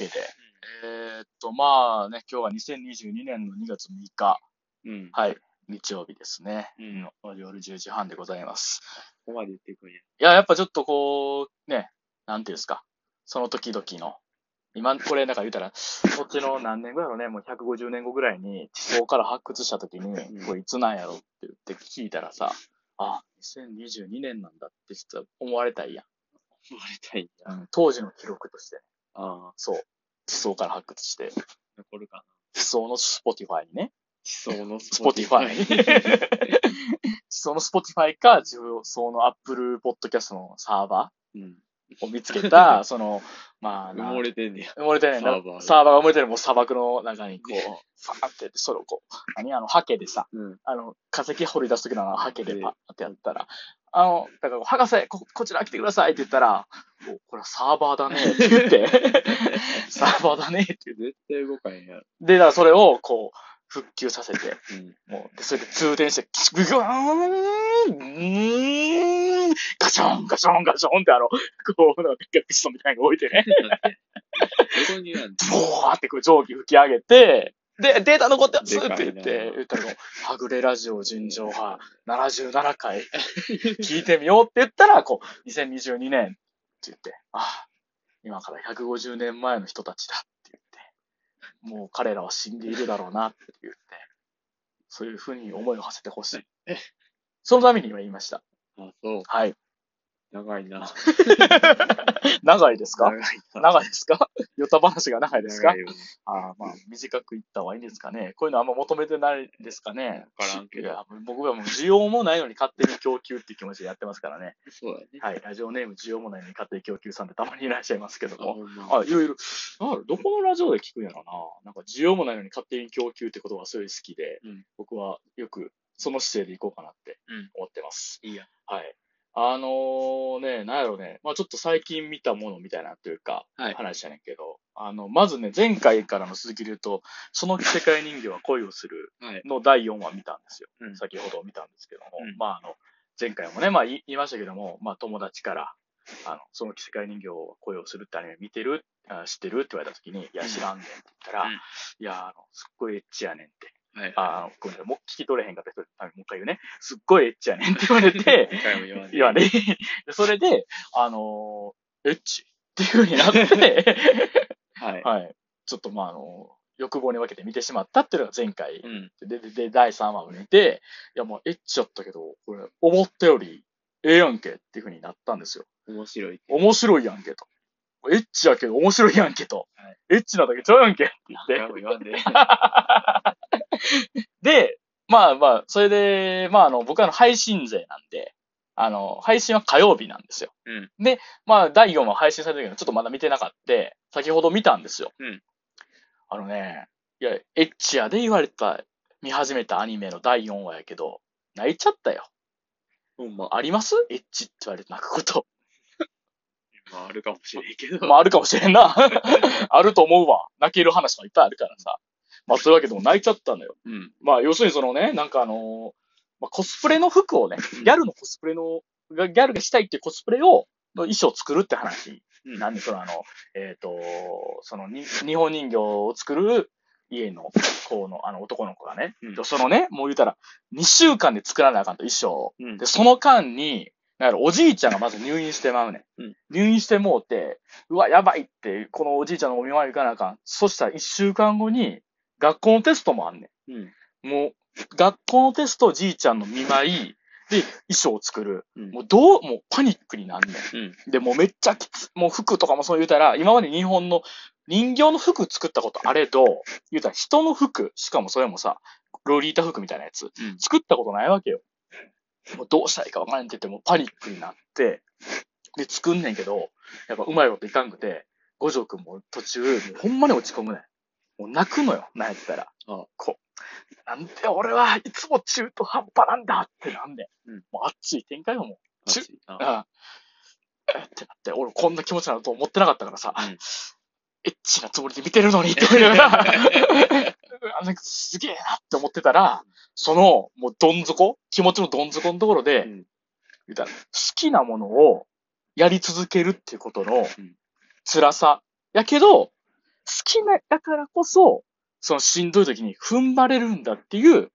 けで、えーっと、まあね、今日は2022年の2月6日、うん。こはい、日曜日ですね。うんの夜10時半でございます。こまで言ってくんや。いや、やっぱちょっとこう、ね、なんていうんですか、その時々の、今、これなんか言うたら、こっちの何年後やろね、もう150年後ぐらいに地層から発掘した時に、うんこれいつなんやろって言って聞いたらさ、あ、2022年なんだって実は思われたいやん。思われたいんや。うん当時の記録としてね、ああ、そう、地層から発掘して、残るかな。地層の Spotify にね、地層の Spotify に。その Spotify か、地層の Apple Podcast のサーバうん。ーを見つけた、その、まあな、埋もれてんねや。埋もれてんね。んなサーバーが。サーバーが埋もれてる。もう砂漠の中にこう、ファーってやって、それをこう、何？あの、ハケでさ、うん。あの、化石掘り出す時のあのハケででパッってやったら、あの、だから、博士、こ、こちら来てくださいって言ったら、おこれはサーバーだねって言って、サーバーだねって言って、絶対動かへんやろ。で、だからそれをこう、復旧させて、うん。もう、で、それで通電して、ググーン、うーん、ガション、ガション、ガションってあの、こう、なんかピストンみたいなのが置いてね、ボワーってこう蒸気吹き上げて、で、データ残ってますって言って、言ったら、はぐれラジオ純情派77回聞いてみようって言ったら、こう、2022年って言って、あ、今から150年前の人たちだって言って、もう彼らは死んでいるだろうなって言って、そういうふうに思いを馳せてほしい。そのために今言いました。あ、そう。はい。長いな。長いですか？長いですか？ヨタ話が長いですか？ああ、まあ、短く言った方がいいんですかね。こういうのあんま求めてないですかね？僕はもう需要もないのに勝手に供給っていう気持ちでやってますからね。そうだね。はい。ラジオネーム需要もないのに勝手に供給さんってたまにいらっしゃいますけどあ、も。あ、いろいろ。どこのラジオで聞くんやろな。なんか需要もないのに勝手に供給ってことがすごい好きで、うん僕はよくその姿勢でいこうかなってうん思ってます。いいや。はい。あのー、ね、なんやろうね。まあちょっと最近見たものみたいなというか、はい。話やねんけど、あの、まずね、前回からの続きで言うと、その世界人形は恋をするはい。の第4話見たんですよ。うん先ほど見たんですけども、うんまああの、前回もね、まあ言い言いましたけども、まあ友達から、あの、その世界人形は恋をするってアニメ見てる？あ知ってる？って言われた時に、いや、知らんねんって言ったら、うんいや、あの、すっごいエッチやねんって。はい。あごめんなさい、もう聞き取れへんかった人のためにもう一回言うね。すっごいエッチやねんって言われて、言わんで。いやね、でそれで、あのーエッチっていう風になって、はい。はい。ちょっとまあ、あの、欲望に分けて見てしまったっていうのが前回。うん。で、で、で、第3話を見て、いやもうエッチやったけど、これ、思ったより、ええやんけっていう風になったんですよ。面白い。面白いやんけと。エッチやけど面白いやんけと。はいエッチなだけちゃうやんけって言ってんで。で、まあまあ、それで、まああの、僕はあの配信勢なんで、あの、配信は火曜日なんですよ。うん。まあ、第4話配信されたけど、ちょっとまだ見てなかった。先ほど見たんですよ。うん。あのね、いや、エッチやで言われた、見始めたアニメの第4話やけど、泣いちゃったよ。ほんま。あります？エッチって言われて泣くこと。まあ、あるかもしれんけど。まあ、あるかもしれんな。あると思うわ。泣ける話がいっぱいあるからさ。まあ、そういうわけでも泣いちゃったのよ。うん。まあ、要するにそのね、なんかあのーまあ、コスプレの服をね、ギャルのコスプレの、がギャルがしたいっていうコスプレを、の衣装を作るって話。うんなんで、そのあの、えっ、と、そのに、日本人形を作る家の子の、あの男の子がね、うんそのね、もう言うたら、2週間で作らなあかんと衣装を。うんで、その間に、おじいちゃんがまず入院してまうねん。うん入院してもうて、うわ、やばいって、このおじいちゃんのお見舞い行かなあかん。そしたら1週間後に、学校のテストもあんねん。うん。もう、学校のテスト、じいちゃんの見舞い、で、衣装を作る。うんもうどう、もうパニックになんねうん。ん。で、もうめっちゃきつ、もう服とかもそう言うたら、今まで日本の人形の服作ったことあれど、言うたら人の服、しかもそれもさ、ロリータ服みたいなやつ、うん作ったことないわけよ。もうどうしたらいいかわからんって言って、もうパニックになって、で、作んねんけど、やっぱうまいこといかんくて、五条くんも途中、もうほんまに落ち込むねん。もう泣くのよ、なんやったら。あ。こう、なんで俺はいつも中途半端なんだってなんねん。うん。もう熱い展開よ、もう。ちゅあ。あえってなって、俺こんな気持ちなのと思ってなかったからさ、うん。エッチなつもりで見てるのにって思いながら、んかすげえなって思ってたら、その、もうどん底気持ちのどん底のところで、うん。言ったら好きなものをやり続けるっていうことのうん。辛さ。やけど、きな、だからこそ、そのしんどい時に踏ん張れるんだっていう、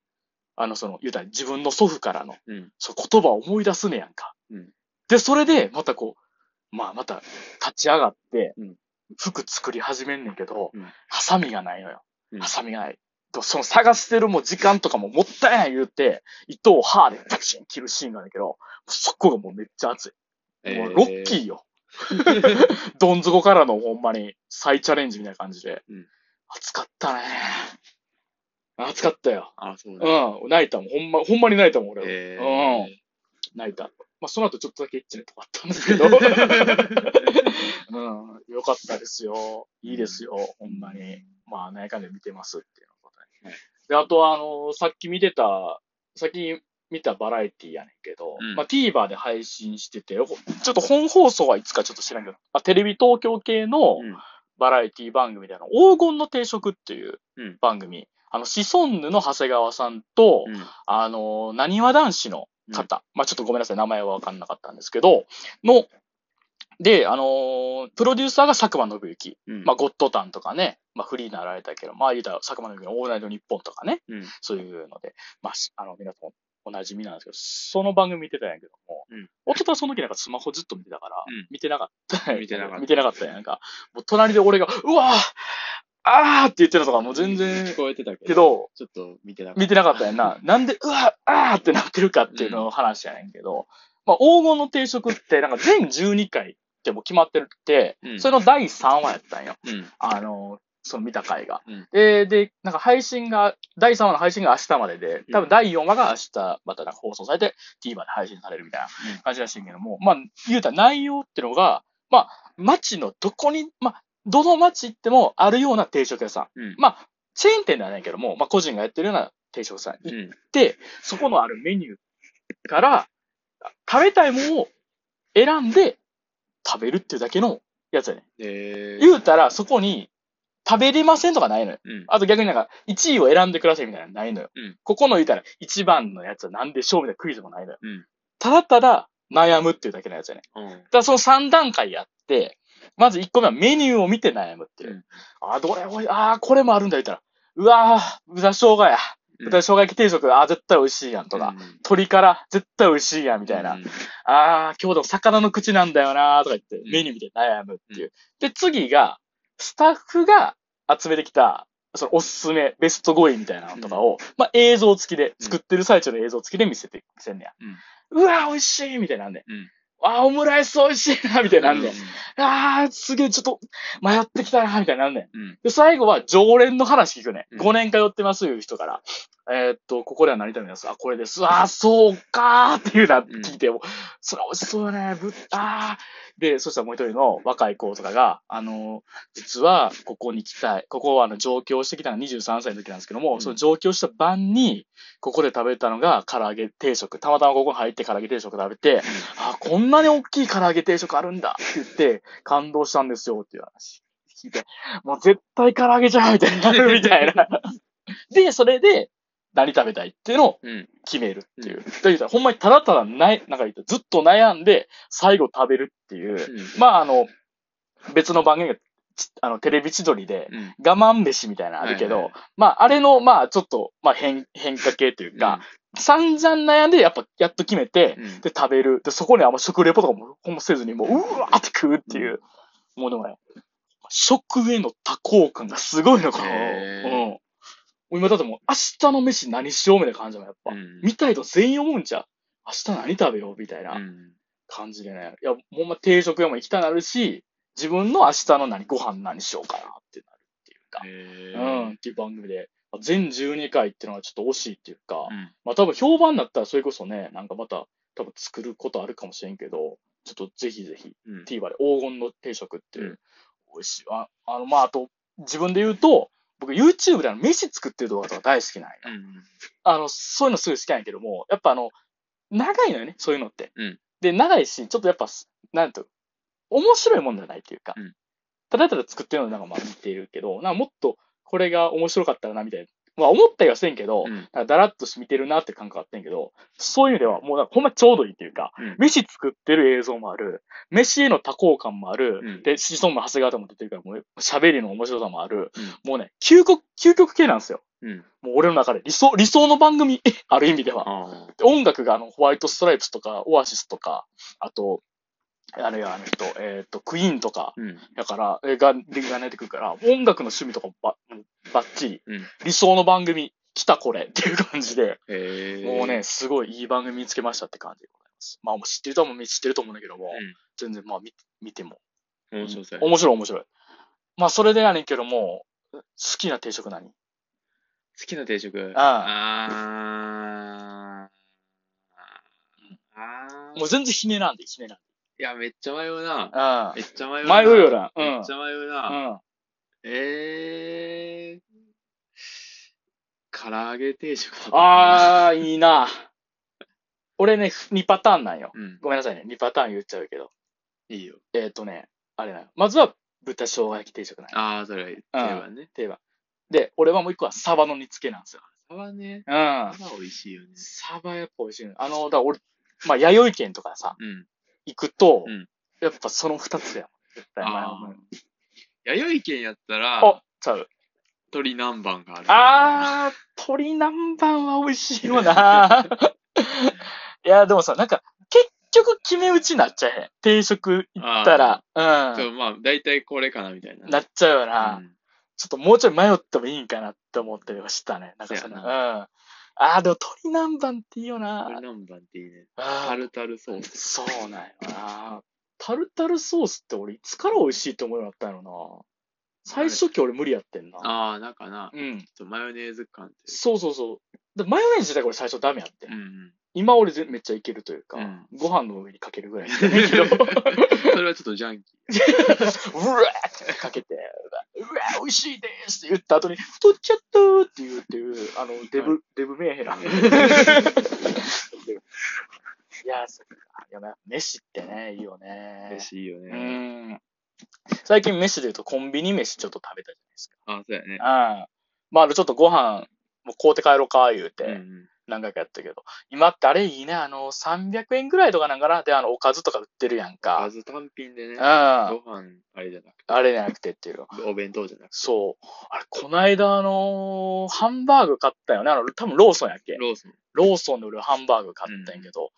あの、その、言うたら自分の祖父からの、うん。そう言葉を思い出すねやんか。うんで、それで、またこう、まあ、また、立ち上がってうん、服作り始めんねんけど、うんハサミがないのよ。うんハサミがない。とその探してるもう時間とかももったいない言うて、糸を歯でパチン切るシーンがあるんだけど、そこがもうめっちゃ熱い。もうロッキーよ。どん底からのほんまに再チャレンジみたいな感じで。うん熱かったね。熱かったよ。あ、そうだ。うん。泣いたもん。ほんま、ほんまに泣いたもん、俺は。えうん。泣いた。まあ、その後ちょっとだけエッチなとこあったんですけど。うん。よかったですよ。いいですよ。ほんまに。まあ、何回かで見てますっていうことね。はいで、あとは、あの、さっき見てた、さっき見たバラエティやねんけど、うん。まあ、TVer で配信してて、ほちょっと本放送はいつかちょっと知らんけど、まあ、テレビ東京系のうん。バラエティ番組であの、黄金の定食っていううん。番組、あの、シソンヌの長谷川さんと、うん。あの、なにわ男子の方、まあちょっとごめんなさい、名前はわかんなかったんですけど、の、で、あのープロデューサーが佐久間信之。うん。まあ、ゴッドタンとかね、まあ、フリーになられたけど、まあ、言うたら、佐久間信之のオールナイトニッポンとかね、うん。そういうので、まあ、しあの、皆さんおなじみなんですけど、その番組見てたんやけども、うん夫はその時なんかスマホずっと見てたから、うん見てなかった 見てなかった見てなかったんやんか。もう隣で俺が、うわーあーって言ってるのとかもう全然聞、こえてたけど。けど、ちょっと見てなかった。見てなかったやんな。なんで、うわ、あーってなってるかっていうのを話やねんけど、まあ、黄金の定食って、なんか全12回ってもう決まってるって、うんそれの第3話やったんよ。うん。あの、その見た回が。うんで、で、なんか配信が、第3話の配信が明日までで、多分第4話が明日またなんか放送されて TVer で配信されるみたいなうん感じらしいんけども、まあ、言うたら内容ってのが、まあ、街のどこに、まあ、どの街行ってもあるような定食屋さん。うん。まあ、チェーン店ではないけども、まあ、個人がやってるような定食屋さん行っうん。て、そこのあるメニューから、食べたいものを選んで食べるっていうだけのやつやね。えー。言うたら、そこに食べれませんとかないのよ。うん。あと逆になんか、1位を選んでくださいみたいなのないのよ。うんここの言うたら、1番のやつは何でしょうみたいなクイズもないのよ。うんただただ悩むっていうだけのやつやね。うん。だからその3段階やって、まず1個目はメニューを見て悩むっていう。うんあ、どれおい、あーこれもあるんだ言ったら、うわー、豚生姜や。うん豚生姜焼き定食、あー絶対美味しいやんとか、うん鶏から絶対美味しいやんみたいな。うんあー、今日でも魚の口なんだよなーとか言ってう、んメニュー見て悩むっていう。で、次が、スタッフが集めてきた、そのおすすめ、ベスト5位みたいなのとかを、まあ映像付きで、作ってる最中の映像付きで見せて、見せんねや。うわー、美味しいみたいなんで。うんあー、オムライス美味しいなみたいなんで。あー、すげえ、ちょっと、迷ってきたなみたいなんね。うん。で、最後は常連の話聞くね。うん5年通ってますいう人から。えーっと、ここでは何食べますあ、これです。あー、そうかーっていうな、うん聞いて、もそれ美味しそうよね。ぶあー。で、そしたらもう一人の若い子とかが、あの、実は、ここに来たい。ここは、あの、上京してきたのが23歳の時なんですけども、うんその上京した晩に、ここで食べたのが唐揚げ定食。たまたまここに入って唐揚げ定食食べて、あ、こんなに大きい唐揚げ定食あるんだって言って、感動したんですよっていう話聞いて、もう絶対唐揚げじゃんみたいになるみたいな。で、それで、何食べたいっていうのをうん。決めるっていう。だから言ったらほんまにただただない、なんか言ったらずっと悩んで、最後食べるっていう。うん。まあ、あの、別の番組が、ちあの、テレビ千鳥で、うん。我慢飯みたいなのあるけど、はいはいまあ、あれの、まあ、ちょっと、まあ、変、変化系というか、散々悩んで、やっぱ、やっと決めて、うん、で、食べる。で、そこにあんま食レポとかも、ほんませずに、もう、うわーって食うっていう。もうでもね、食への多幸感がすごいのかな。うん。今だってもう、明日の飯何しようみたいな感じだもん、やっぱ。うん。見たいと全員思うんちゃう。明日何食べようみたいなうん。感じでね。いや、もうま定食屋も行きたなるし、自分の明日の何、ご飯何しようかなってなるっていうか。へうん、っていう番組で。全12回っていうのはちょっと惜しいっていうか、うん。まあ多分評判だったらそれこそね、なんかまた多分作ることあるかもしれんけど、ちょっとぜひぜひうん。TVer で黄金の定食っていう、うん美味しい。ああの、まああと、自分で言うと、僕 YouTube であの飯作ってる動画とか大好きなんよ。うん。あの、そういうのすごい好きなんやけども、やっぱあの、長いのよね、そういうのって。うんで、長いし、ちょっとやっぱ、なんと、面白いもんじゃないっていうか、うんただただ作ってるのなんかまあ見てるけど、なんかもっとこれが面白かったらな、みたいなまあ思ったりはせんけど、うん。なんかだらっと見てるなって感覚あってんけど、そういう意味ではもうなんかほんまちょうどいいっていうか、うん。飯作ってる映像もある、飯への多幸感もある、うん。で、子孫の長谷川とも出てるから、もう喋りの面白さもある、うん。もうね、究極、究極系なんですよ。うん。もう俺の中で。理想、理想の番組、ある意味では。音楽があの、ホワイトストライプスとか、オアシスとか、あと、あれや、あの人、えっ、と、クイーンとか、うん。だから、えが、でが出てくるから、音楽の趣味とかもば、ばっちり、うん。理想の番組、来たこれっていう感じで。もうね、、すごいいい番組見つけましたって感じでございます。まあ、もう知ってる人も知ってると思うんだけども、全然まあ見見ても。うん。面白そうやね面白い面白い。まあ、それでやねんけども、好きな定食何？好きな定食？ああーあーもう全然ひねなんで、ひねなんいや、めっちゃ迷うな。で。めっちゃ迷ううん。な。迷うよな。うん。めっちゃ迷うな。うん。えー。唐揚げ定食。あー、いいな。俺ね、2パターンなんよ。うん。ごめんなさいね。2パターン言っちゃうけど。いいよ。えっ、ー、とね、あれなよ。まずは、豚生姜焼き定食なんよ。ああ、それは定番ね。定番。で、俺はもう一個はサバの煮付けなんですよ。サバね。うん。サバ美味しいよね。サバやっぱ美味しいの。あの、だから俺、まあ、弥生県とかさ、うん。行くと、うんやっぱその二つや。絶対前あ思うー弥生県やったら、あ、ちゃう。鶏南蛮がある。あー、鶏南蛮は美味しいよな。いや、でもさ、なんか、結局決め打ちになっちゃえへん。定食行ったら、そううまあ、大体これかなみたいな。ん。なっちゃうよな。うんちょっともうちょい迷ってもいいんかなって思ったりはしたね。なんかその、うん。あー、でも鶏南蛮っていいよな。鶏南蛮っていいね。タルタルソース。そうなんよな。タルタルソースって俺いつから美味しいと思うようになったんやろな。最初期俺無理やってんな。ああ、なんかな、うん。ちょっとマヨネーズ感って。そうそうそう。でマヨネーズ自体これ最初ダメやってん。うんうん。今俺ぜめっちゃいけるというか、うんご飯の上にかけるぐらいなんだけど、う わそれはちょっとジャンキーってかけて、うわー美味しいですって言った後に、太っちゃったーって言うっていう、あの、デブ、デブメンヘラ。いやー、そっか。いや、まあ飯ってね、いいよー。ね。嬉しいようね。ん。最近飯で言うとコンビニ飯ちょっと食べたじゃないですか。あそうやね。うん。まあ、ちょっとご飯、もう買うて帰ろうか、言うて、うんうん。何回かやったけど。今ってあれいいね、あの、300円ぐらいとかなんかなで、あの、おかずとか売ってるやんか。まず単品でねうん。、あご飯、あれじゃなくれじゃなくてっていう。て、お弁当じゃなくて、そう。あれ、こないだあのーハンバーグ買ったよね。あの、多分ローソンやっけローソン。ローソンで売るハンバーグ買ったんやけど、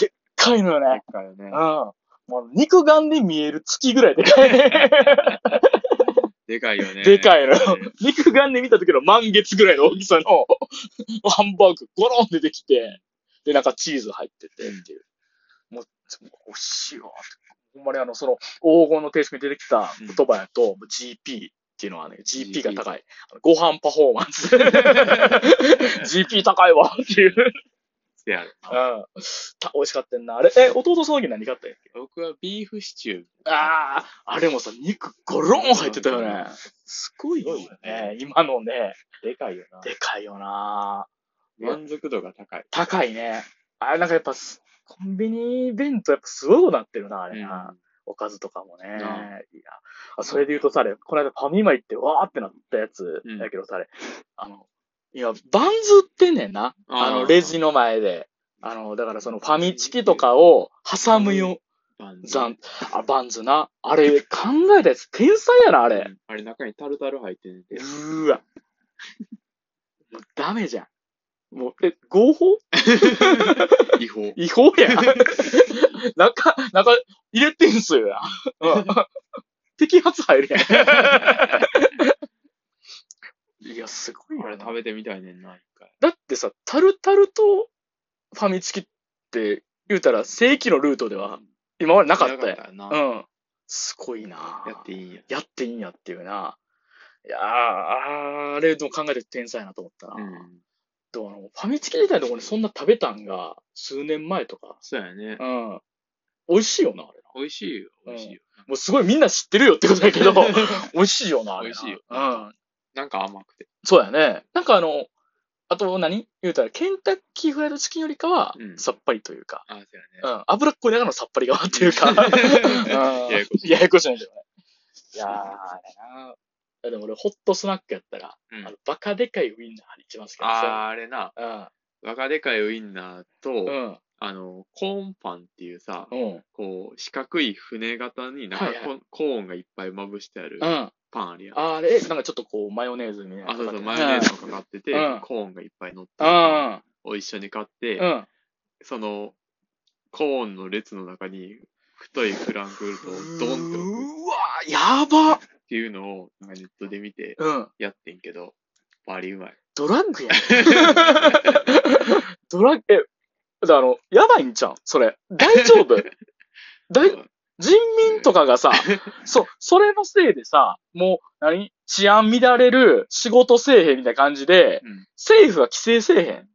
でっかいのよね。かよねうん。。もう肉眼で見える月ぐらいでかいね。でかいよね。でかいのね肉眼で見た時の満月ぐらいの大きさの ハンバーグゴロン出てきて、で、なんかチーズ入っててっていう。もう、美味しいわ。ほんまにあの、その、黄金の定食に出てきた言葉やと、GP っていうのはね、GP が高い。ご飯パフォーマンス。GP 高いわっていう。せやろうん。た美味しかったんな。あれ、え、弟その時何買ったんやっけ？僕はビーフシチュー。ああ、あれもさ、肉ゴロン入ってたよね。すごいよね。今のね、でかいよな。でかいよな満足度が高い。高いね。あれなんかやっぱす、コンビニ弁当やっぱすごいことなってるな、あれな。おかずとかもね。うんいや。あそれで言うとさ、あれ、この間ファミマ行ってわーってなったやつうんだけどさ、あれ、あの、今、バンズ売ってんねんな。あの、レジの前で。あの、だからそのファミチキとかを挟むよ、バンズあ、バンズな。あれ、考えたやつ天才やな、あれ。うんあれ中にタルタル入ってんて。うーわ。もうダメじゃん。もう、え、合法？違法。違法やん。中、中、入れてんすよやん。うん。摘発入るやん。いや、すごいあれ食べてみたいねんな、一回。だってさ、タルタルとファミチキって言うたら正規のルートでは今までなかったやん。うん。すごいなやっていいんや。やっていいんやっていうな。いやー、あれでも考えて天才やなと思ったな。うん。でもあのファミチキ自体のところにそんな食べたんが数年前とか。そうやね。うん。美味しいよな、あれな。美味しいよ。美味しいよ。もうすごいみんな知ってるよってことだけど、美味しいよな、あれな。美味しいようん。なんか甘くて。そうやね。なんかあの、あと何？言うたら、ケンタッキーフライドチキンよりかはう、んさっぱりというか、あ、そうやね。うん。脂っこい中のさっぱり側っていうか、うんややこしいややこしいんだけどね。いやー、あれな。やでも俺、ホットスナックやったら、うんあの、バカでかいウインナー一番好きなんですよ。あー、あれな、あバカでかいウインナーと、うん。あの、コーンパンっていうさ、うん。こう、四角い船型になんかはいはいココーンがいっぱいまぶしてあるうん。パンあるやん。あれ、なんかちょっとこう、マヨネーズみたいな。あ、そうそう、マヨネーズもかかってて、うんコーンがいっぱい乗ってうるん。うん。を一緒に買って、うん。その、コーンの列の中に太いフランクフルトをドンって置くっうわやばていうのをなんかネットで見てうん。やってんけど、バリうまい。ドラッグやん。ドラッグ、え、だからあの、やばいんちゃう？んそれ。大丈夫？大、人民とかがさ、そ、それのせいでさ、もう、何治安乱れる、仕事せえへんみたいな感じで、うん政府は規制せえへん。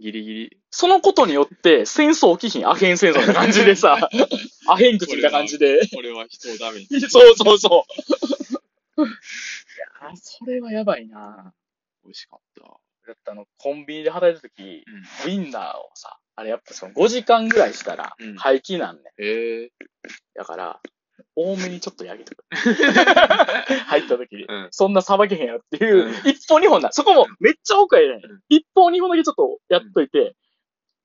ギリギリ。そのことによって、戦争起きひん、アヘン戦争みたいな感じでさ、アヘン口みたいな感じで。俺は人をダメに。そうそうそう。いやー、それはやばいな美味しかった。だってあの、コンビニで働いた時、うん。ウインナーをさ、あれやっぱその5時間ぐらいしたらうん廃棄なんねん。へえだから、多めにちょっと焼きとく。入った時に。うんそんなさばけへんやろっていう、うん一本二本だ。そこもめっちゃ奥やねんうん。一本二本だけちょっとやっといて、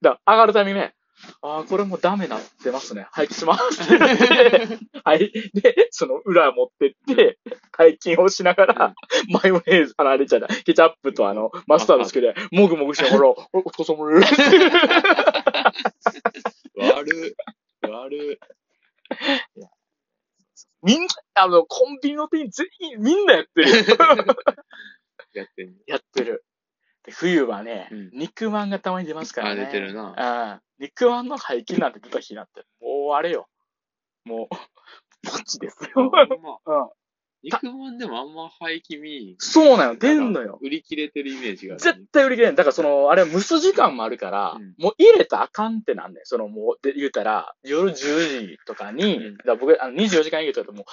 だから上がるタイミングね、ああ、これもうダメなってますね。廃棄しますって言って。はい。で、その裏持ってって、廃棄をしながら、マヨネーズ、あの、あれじゃない、ケチャップとあの、マスタードつけて、もぐもぐしながら、お疲れ様です。悪い。悪い。みんな、あの、コンビニの店員全員、みんなやってる。やってんの。やってる。で冬はね、うん肉まんがたまに出ますからね。あ出てるなああ肉まんの廃棄なんて出た日なんて、もうあれよ。もう、ポチですよ。ま うん。肉まんでもあんま廃棄見そうなの、出んのよ。売り切れてるイメージがある。絶対売り切れん。だからその、あれ蒸す時間もあるから、うんもう入れたらあかんってなんねん。そのもう、で言うたら、夜10時とかに、うんだ僕、あの24時間営業とかでも、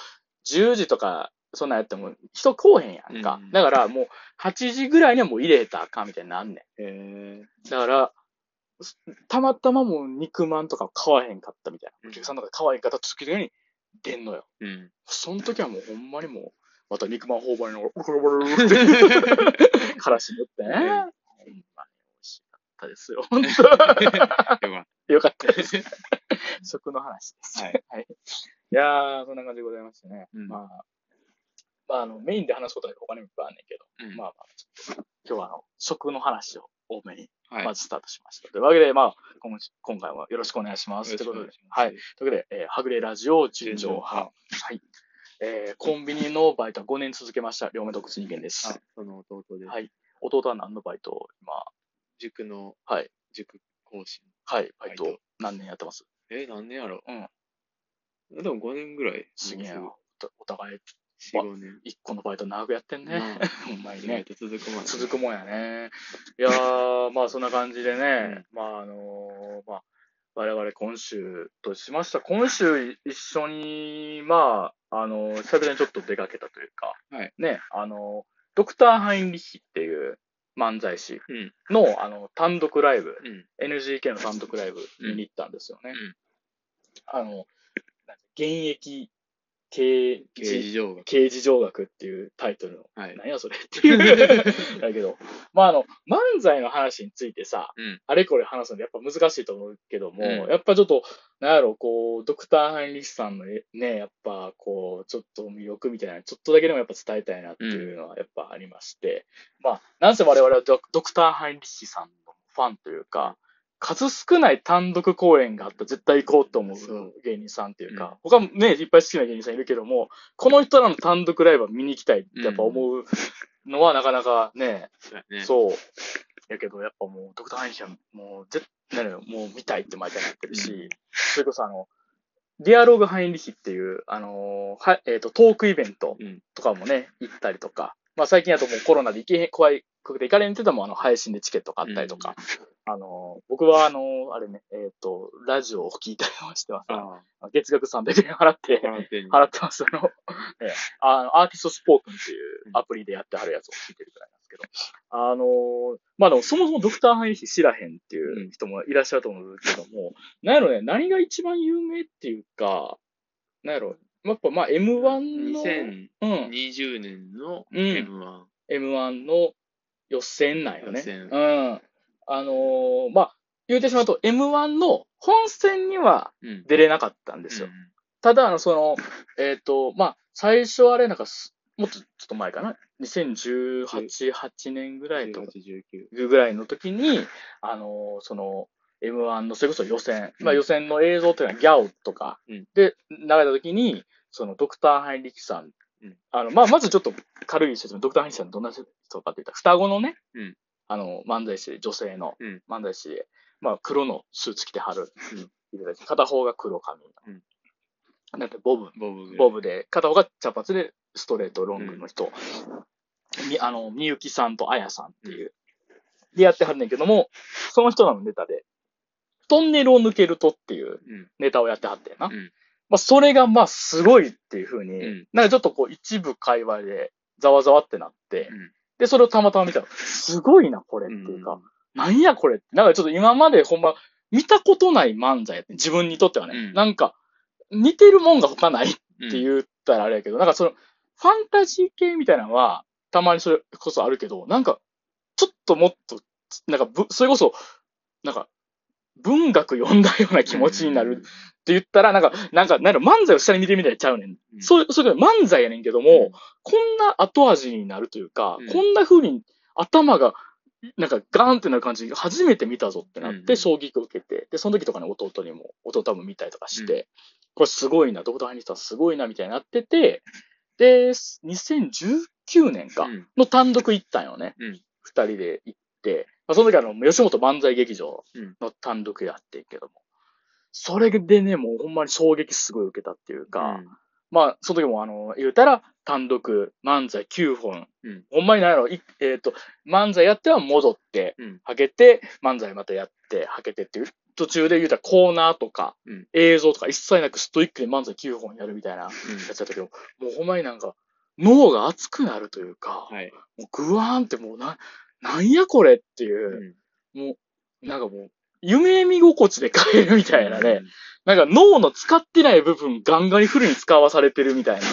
10時とか、そんなんやっても、人来おへんやんか。うんだからもう、8時ぐらいにはもう入れたらあかんみたいになんねん。へえ。だから、すたまたまもう肉まんとか買わへんかったみたいな。うんお客さんとか買わへんかった時に出んのよ。うん。その時はもうほんまにもう、また肉まん頬張りの、ブルブルブルって、からし塗ってね。ほんまに美味しかったですよ。本よかっ当よかったです。食の話です。はい。はい。いやー、そんな感じでございましてね。うんまあ、まあ、あの、メインで話すことは他にもいっぱいあんねんけど、た。うんまあまあ、ちょっと今日はあの、食の話を多めにはい。まずスタートしました。というわけで、まあ、今今回はよろしくお願いします。よということではい。というわけで、えーはぐれラジオ純情派。はい。えーコンビニのバイトは5年続けました。両目独自人間ですあ。、その弟で。はい弟は何のバイトを今、塾の、はい。塾講師。はい、バイト何年やってます？え、何年やろ？うん。でも5年ぐらい。すげえな。おお互い、4、5年。1個のバイト長くやってんね。な ほんまにね。と続くもんやね続くもんやね。いやー、まあそんな感じでね、まああのーまあ、我々今週としました。今週一緒に、まあ、あのー久々にちょっと出かけたというか、はいね、あのードクター・ハインリッヒっていう漫才師うん。の、あの、単独ライブ、うん。NGK の単独ライブ見に行ったんですよね。うんあの、現役刑刑事事、上学。刑事上学っていうタイトルの、はい。何やそれっていう。だけど、まああの、漫才の話についてさ、うんあれこれ話すのやっぱ難しいと思うけども、うんやっぱちょっと、なんやろ、こう、ドクター・ハインリッヒさんのね、やっぱこう、ちょっと魅力みたいな、ちょっとだけでもやっぱ伝えたいなっていうのはやっぱありまして、まあ、なんせ我々はドドクター・ハインリッヒさんのファンというか、数少ない単独公演があったら絶対行こうと思そう。う芸人さんっていうか、うん。他もね、いっぱい好きな芸人さんいるけども、この人らの単独ライブは見に行きたいってやっぱ思うのはなかなかね、そうやね。そう。やけど、やっぱもう、ドクターハインリッヒはもう、絶対、もう見たいって毎回なってるし、うん。それこそあの、ディアログハインリッヒっていう、あのーは、えっ、と、トークイベントうん。とかもね、行ったりとか、まあ最近だともうコロナで行けへん、怖いくて行かれんって言っても、あの、配信でチケット買ったりとか、あのー僕はあのーあれね、えっ、と、ラジオを聞いたりはしてます。あ月額300円払って、あ、払ってます。あの、ええあのアーティストスポークンっていうアプリでやってはるやつを聞いてるくらいなんですけど、あのーまあでもそもそもドクターハイ知らへんっていう人もいらっしゃると思うんですけども、なんやろね、何が一番有名っていうか、なんやろ、やっぱまあ M1 の、うん、2020年のうん M1。M1 の予選なんよね。予選うん。あのーまあ、言うてしまうと M1 の本戦にはうん。出れなかったんですよ。ただ、あの、その、えっ、と、まあ、最初あれなんかす、もっとちょっと前かな ?2018、8年ぐらいとか。18、19。いうぐらいの時に、あのーその、M1 のそれこそ予選、まあうん予選の映像っていうのはギャオとか。うん。で流れた時に、そのドクター・ハインリキさん、うん。あの、まあ、まずちょっと軽い説明、ドクター・ハインリキさんどんな人かって言ったら、双子のね、うんあの、漫才師で、女性のうん。漫才師で、まあ、黒のスーツ着てはる、うん。片方が黒髪、うん。だってボブ、ボブ。ボブで、片方が茶髪でストレートロングの人。み、あの、みゆきさんとあやさんっていう。でやってはるねんけども、その人らのネタで、トンネルを抜けるとっていううん。ネタをやってはってんな。うん。まあ、それがまあ、すごいっていう風に、うん。なんかちょっとこう、一部会話で、ざわざわってなって、うんで、それをたまたま見たら、すごいな、これっていうか、なんやこれって。なんかちょっと今までほんま、見たことない漫才やって、自分にとってはね。うんなんか、似てるもんが他ないうん。って言ったらあれやけど、なんかその、ファンタジー系みたいなのは、たまにそれこそあるけど、なんか、ちょっともっと、なんかぶ、それこそ、なんか、文学読んだような気持ちになる。って言ったら、なんか、なんか、なんか漫才を下に見てみたいちゃうねん。うん。そう、そういう漫才やねんけども、こんな後味になるというか、うん。こんな風に頭が、なんかガーンってなる感じ、初めて見たぞってなって、うん衝撃を受けて、で、その時とかね、弟にも、弟も見たりとかして、これすごいな、ドクターハニスターすごいな、みたいになってて、で、2019年か、うん。の単独行ったんよね。うん。二人で行って、まあ、その時あの、吉本漫才劇場うんの単独やってんけども、それでね、もうほんまに衝撃すごい受けたっていうか、まあ、その時もあの、言うたら、単独、漫才9本。うんほんまになんやろ、いえっ、と、漫才やっては戻って、うんはけて、漫才またやって、はけてっていう、途中で言うたらコーナーとか、うん映像とか一切なくストイックに漫才9本やるみたいなやうん。つやったけど、もうほんまになんか、脳が熱くなるというか、はい。もうグワーンってもうな、なんやこれっていうう、んもう、なんかもう、夢見心地で帰るみたいなね、。なんか脳の使ってない部分ガンガンにフルに使わされてるみたいな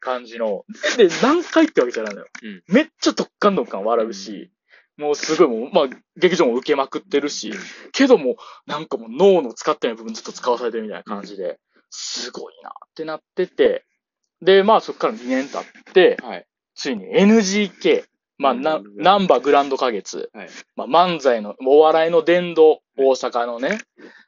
感じの。で、何回ってわけじゃないのよ。うんめっちゃドッカンドッカン笑うし、もうすごいもう、まあ、劇場も受けまくってるし、けども、なんかもう脳の使ってない部分ずっと使わされてるみたいな感じで、すごいなってなってて、で、まあそっから2年経って、はい。ついに NGK、まあ、な、うん。ナンバーグランド花月、はい。まあ、漫才の、お笑いの殿堂、大阪のね、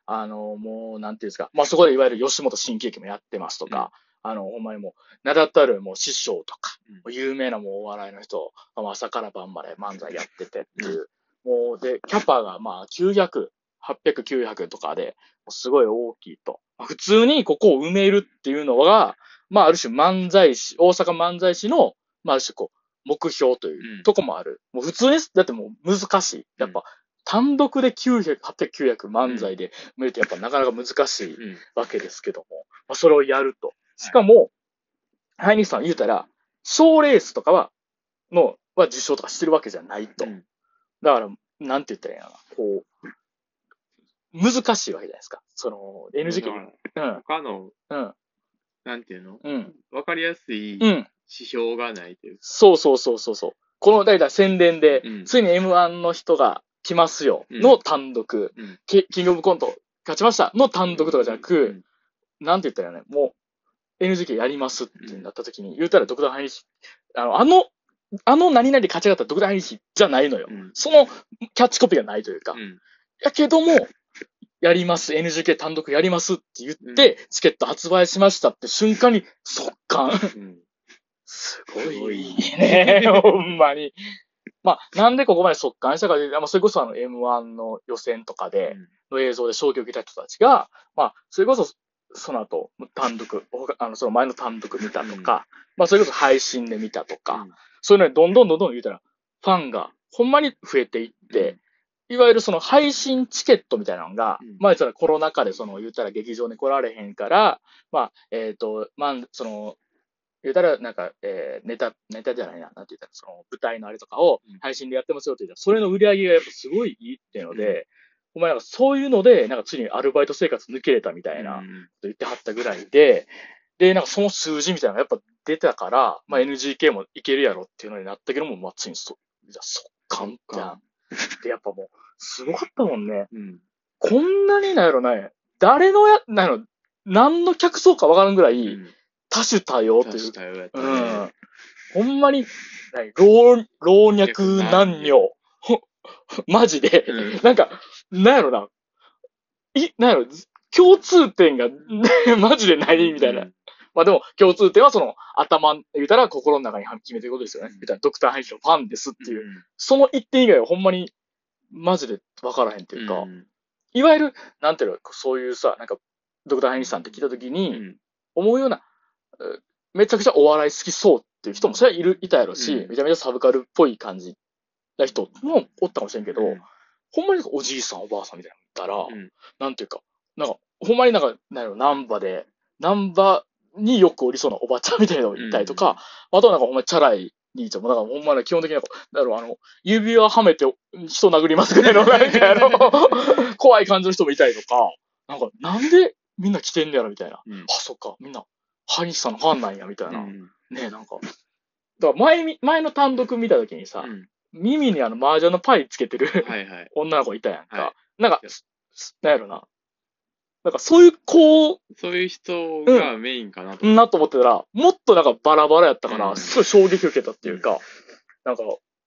あの、もう、なんていうんですか、まあ、そこでいわゆる吉本新喜劇もやってますとか、あの、ほんまにもう、名だたるもう師匠とか、うん。有名なもうお笑いの人、まあ朝から晩まで漫才やっててっていう、もう、で、キャパがまあ、900、800、900とかで、すごい大きいと。まあ普通にここを埋めるっていうのが、まあ、ある種漫才師、大阪漫才師の、まあ、ある種こう、目標といううんとこもある。もう普通に、だってもう難しい。やっぱ、単独で900、800、900漫才で埋めるとやっぱなかなか難しいうん。わけですけども、まあ、それをやると。しかも、ハイニーさん言うたら、賞レースとかは、の、は受賞とかしてるわけじゃないと。うんだから、なんて言ったらいいのかな。こう、難しいわけじゃないですか。その、NGK うん、他の、うん、なんていうの？うん、わかりやすいうん。指標がないというか。そうそうそうそうそう。この、だいたい宣伝で、うんついに M1 の人が来ますよ、うんの単独、うんキキングオブコント勝ちましたの単独とかじゃなく、うんなんて言ったらいいのね、もう NGK やりますってなった時に、言うたらドクターハイニシ、あの、あの、あの何々勝ち上がったドクターハイニシじゃないのよ。うんそのキャッチコピーがないというか。うん。やけども、やります、NGK 単独やりますって言って、チケット発売しましたって瞬間に速乾。うん。すごい。い。ね、ほんまに。まあ、なんでここまで速乾したかというと、まあ、それこそあの M1 の予選とかで、の映像で衝撃を受けた人たちが、まあ、それこそ、その後、単独、他あの、その前の単独見たとか、まあ、それこそ配信で見たとか、うん。そういうのにどんどんどんどん言うたら、ファンがほんまに増えていって、いわゆるその配信チケットみたいなのが、うん。まあ言ったらコロナ禍でその言ったら劇場に来られへんから、まあ、えっ、と、まあ、その、言うたらなんか、えーネタ、ネタじゃないな、なんて言ったら、その舞台のあれとかをうん配信でやってますよって言ったら、それの売り上げがやっぱすごいいいっていうので、お前なんかそういうので、なんかついにアルバイト生活抜けれたみたいな、うん言ってはったぐらいで、で、なんかその数字みたいなのがやっぱ出たから、まあ NGK もいけるやろっていうのになったけども、まあついにそ、じゃあ速乾じゃん。で、やっぱもう、すごかったもんね。うん。こんなになんやろね、誰のや、なんやろ、何の客層かわからんぐらい、うん。多種多様という確かにやったね。うん。ほんまに、何？老、老若男女。マジで、うんなんか、なんやろな。い、なんやろ、共通点が、マジでないみたいな。うんまあでも、共通点はその、頭、言うたら心の中に決めてることですよね。うん言うたら、ドクターハイジのファンですっていう。うんその一点以外はほんまに、マジで分からへんっていうか、うんいわゆる、なんていうの、そういうさ、なんか、ドクターハイジさんって聞いたときに、うん思うような、えーめちゃくちゃお笑い好きそうっていう人もそれはいる、いたやろし、うん。めちゃめちゃサブカルっぽい感じな人もおったかもしれんけど、うん。ほんまにおじいさんおばあさんみたいなの見たら、うん。なんていうか、なんか、ほんまになんか、なんやろ、ナンバで、ナンバによくおりそうなおばちゃんみたいなのがいたりとか、あとはなんかほんまにチャラい兄ちゃんも、なんかほんまに基本的になんか、なんだろう、あの、指輪はめて人殴りますぐらいの、なんかやろ、怖い感じの人もいたりとか、なんか、なんでみんな来てんねやろみたいな。うん。あ、そっか、みんな、ハニスさんのファンなんや、みたいな。うんねえ、なんか。だから前み、前の単独見たときにさ、うん耳にあの、麻雀のパイつけてるはいはい。女の子いたやんか。はなんか、なんやろな。なんかそういう子そういう人がメインかなと。なと思ってたら、もっとなんかバラバラやったから、うんすごい衝撃受けたっていうか、なんか、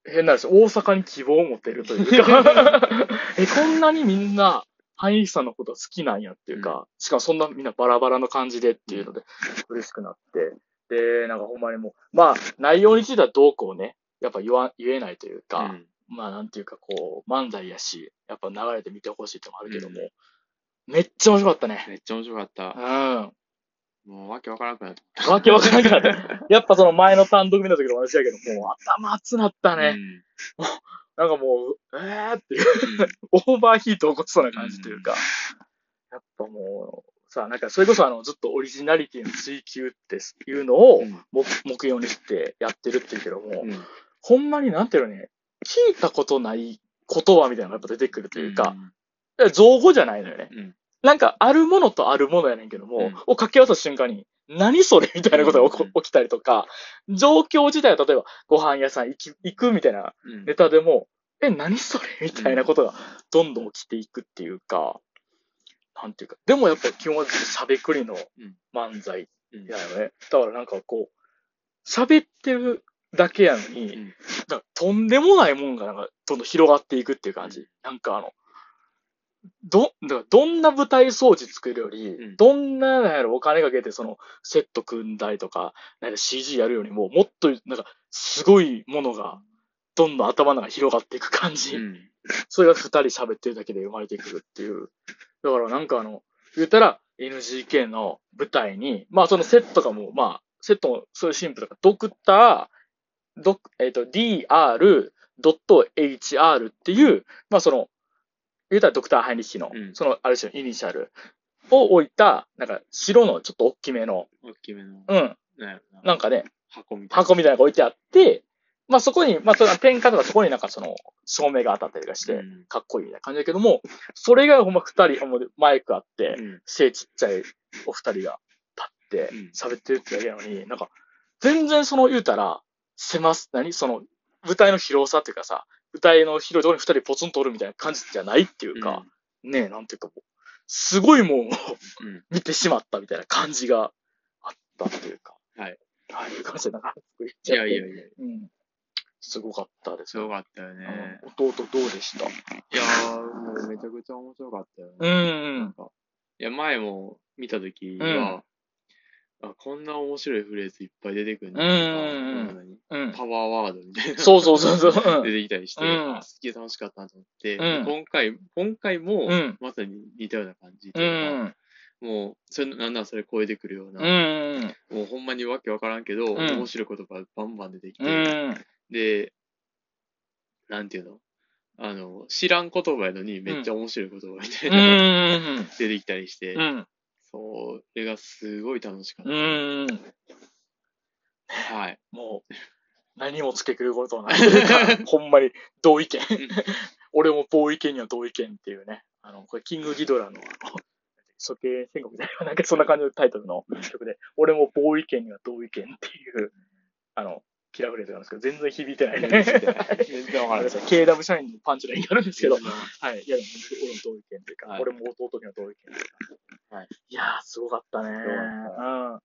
変な話、大阪に希望を持てるというか、え、こんなにみんな、ハインさんのこと好きなんやっていうか、しかもそんなみんなバラバラの感じでっていうので、嬉しくなって、で、なんかほんまにもう、まあ、内容についてはどうこうね、やっぱ言わ、言えないというか、うんまあなんていうかこう、漫才やし、やっぱ流れて見てほしいってのもあるけども、めっちゃ面白かったね。めっちゃ面白かった。うん。もうわけわからなくなった。わけわからなくなった。やっぱその前の単独見た時と同じやけど、もう頭熱なったね。うんなんかもう、えーっていう、オーバーヒート起こしそうな感じというか、やっぱもう、さ、なんかそれこそあの、ずっとオリジナリティの追求っていうのをうん。目目標にしてやってるっていうけども、うん。ほんまになんていうのね、聞いたことない言葉みたいなのがやっぱ出てくるというか、造語じゃないのよね。うん。なんか、あるものとあるものやねんけども、うん。を掛け合わせた瞬間に、何それみたいなことが起きたりとか、状況自体は例えば、ご飯屋さん行き行くみたいなうん。ネタでも、え、何それみたいなことがどんどん起きていくっていうか、なんていうか、でもやっぱ基本はしゃべくりの漫才うん。やよね。だからなんかこう、喋ってるだけやのに、とんでもないもんがなんかどんどん広がっていくっていう感じ。うん。なんかあの、ど、だからどんな舞台装置作るより、うんどんな、なんやろ、お金かけてその、セット組んだりとか、なんか CG やるよりも、もっと、なんか、すごいものが、どんどん頭の中に広がっていく感じ。うん それが二人喋ってるだけで生まれてくるっていう。だからなんかあの、言ったら NGK の舞台に、まあそのセットがもう、まあ、セットもそういうシンプルだから、ドクター、ドク、えっ、と、dr.hr っていう、まあその、言ったらドクターハイニッヒの、うん。その、ある種のイニシャルを置いた、なんか白のちょっと大きめの、大きめの、うん、なんかね、箱みたいな。箱みたいなのが置いてあって、まあそこに、まあそのペンカとかそこになんかその照明が当たったりとかして、うん。かっこいいみたいな感じだけども、それがほんま二人、ほんまマイクあって、うん。背ちっちゃいお二人が立ってうん。喋ってるってだけなのに、なんか全然その言うたら、狭す、何？その舞台の広さっていうかさ、舞台の広いところに二人ポツンとおるみたいな感じじゃないっていうか、ねえ、なんていうかもう、すごいもんをうん 見てしまったみたいな感じがあったっていうか。はい。はい、ごめんなさい、なんか、いやいやいや、うん。すごかったですすごかったよね。うん弟どうでした？いやー、もうめちゃくちゃ面白かったよね。うんうんいや、前も見たときは、あ、こんな面白いフレーズいっぱい出てくるんだうん。パワーワードみたいな。そうそうそうそう。出てきたりして、すげえ楽しかったなと思って、うん今回、今回も、うんまさに似たような感じとういうか、ん。もう、それ、なんならそれ超えてくるよううな、ん。もうほんまにわけわからんけど、ん面白い言葉バンバン出てきて、うん。で、なんていうの？あの、知らん言葉やのにめっちゃ面白い言葉みたいな、うん。出てきたりして、うん。それがすごい楽しかった。うん。はい。もう、何も付けくることはない。ほんまに同意見。俺も同意見には同意見っていうね。あの、これ、キングギドラの、あの、処刑戦国みたいな、なんかそんな感じのタイトルの曲で、俺もボーイ権には同意見っていう、あの、キラーフレーズがあるんですけど、全然響いてないね。全然わからない。KW 社員のパンチラインがあるんですけど、はい。いや、でも、俺も同意見というか、はい俺も弟には同意見というか。はい。いやー、すごかったね。うん。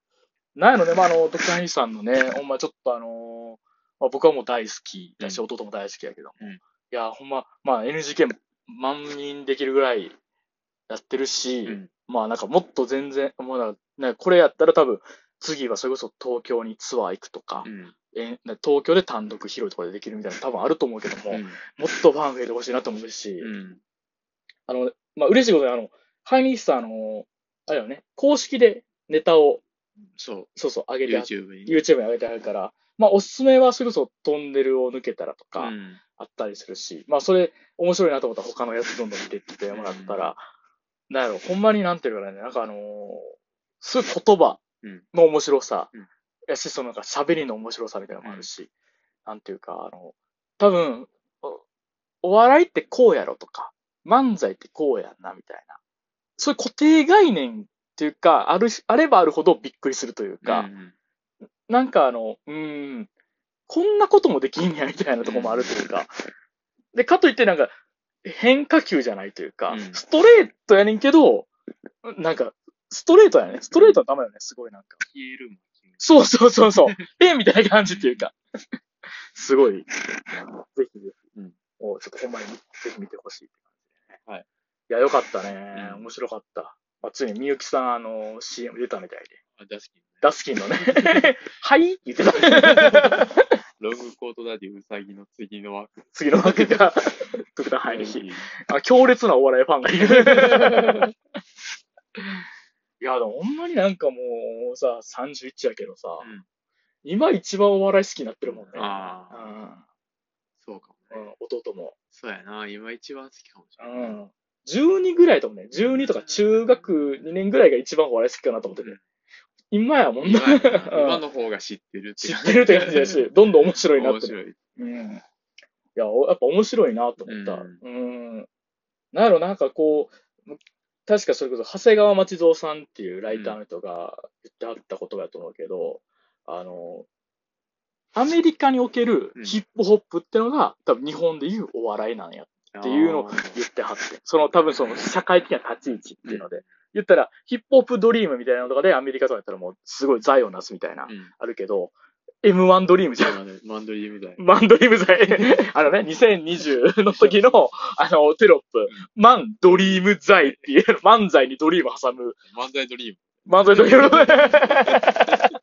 なんやろね、まあ、あの、ドクターヒーさんのね、ほんまちょっとあのーまあ、僕はもう大好きだし、うん弟も大好きやけども。うんいや、ほんま、まあ、NGK 万人できるぐらいやってるし、うんまあ、なんかもっと全然、もうなんかね、これやったら多分、次はそれこそ東京にツアー行くとか、うん。え東京で単独広いところでできるみたいなの多分あると思うけども、うん。もっとファン増えてほしいなと思うし、うん。あの、まあ、嬉しいことに、あの、ハイニースさん、あの、あれよね、公式でネタを、そそうそう、上う。げてあ、YouTube に。YouTube に上げてあるから、まあ、おすすめはそれこそトンネルを抜けたらとか、うん。あったりするし、まあ、それ、面白いなと思ったら他のやつどんどん見ていってもらったら、なんやろ、ほんまになんていうかね、なんかあのーすごい言葉の面白さ、うん。やし、そのなんか喋りの面白さみたいなのもあるし、なんていうか、あの、多分、おお笑いってこうやろとか、漫才ってこうやんな、みたいな。そういう固定概念っていうか、あるし、あればあるほどびっくりするというか、うん。なんかあの、うーん、こんなこともできんや、みたいなとこもあるというか。で、かといってなんか、変化球じゃないというか、うん。ストレートやねんけど、なんか、ストレートやね。ストレートのためよね、すごいなんか。消えるもん。そうそうそうそう。えみたいな感じっていうか。すごい。ぜひぜひ。うんもうちょっとほんまにぜひ見てほしいって感じでね。はい。いや、よかったね。うん面白かった。まあ、ついにみゆきさん、あの、CM 出たみたいで。あ、ダスキンね。ダスキンのね。はい？って言ってた。ロングコートダディウサギの次の枠。次の枠が、特段入り。あ、強烈なお笑いファンがいる。いや、でもほんまになんかもうさ、31やけどさ、うん今一番お笑い好きになってるもんね。ああ、そうかもね。うん、うん、弟も。そうやな。今一番好きかもしうれない。ん。12ぐらいともね、12とか中学2年ぐらいが一番お笑い好きかなと思ってて。今やもんな。今の方が知ってるって知ってるって感じだし、どんどん面白いなって。面白い。うん。いや、おやっぱ面白いなと思った。ううん。なんやろ、なんかこう、確かそれこそ、長谷川町蔵さんっていうライターの人が言ってあった言葉やと思うけど、あの、アメリカにおけるヒップホップってのが、多分日本でいうお笑いなんやっていうのを言ってはって、その多分その社会的な立ち位置っていうので、言ったら、ヒップホップドリームみたいなのとかでアメリカとかやったらもうすごい財をなすみたいな、うん。あるけど、M1 ドリームじゃん。マンドリーム代。マンドリーム罪。あのね、2020の時の、あの、テロップ、マンドリーム罪っていう、漫才にドリーム挟む、漫才ドリーム。漫才ドリーム。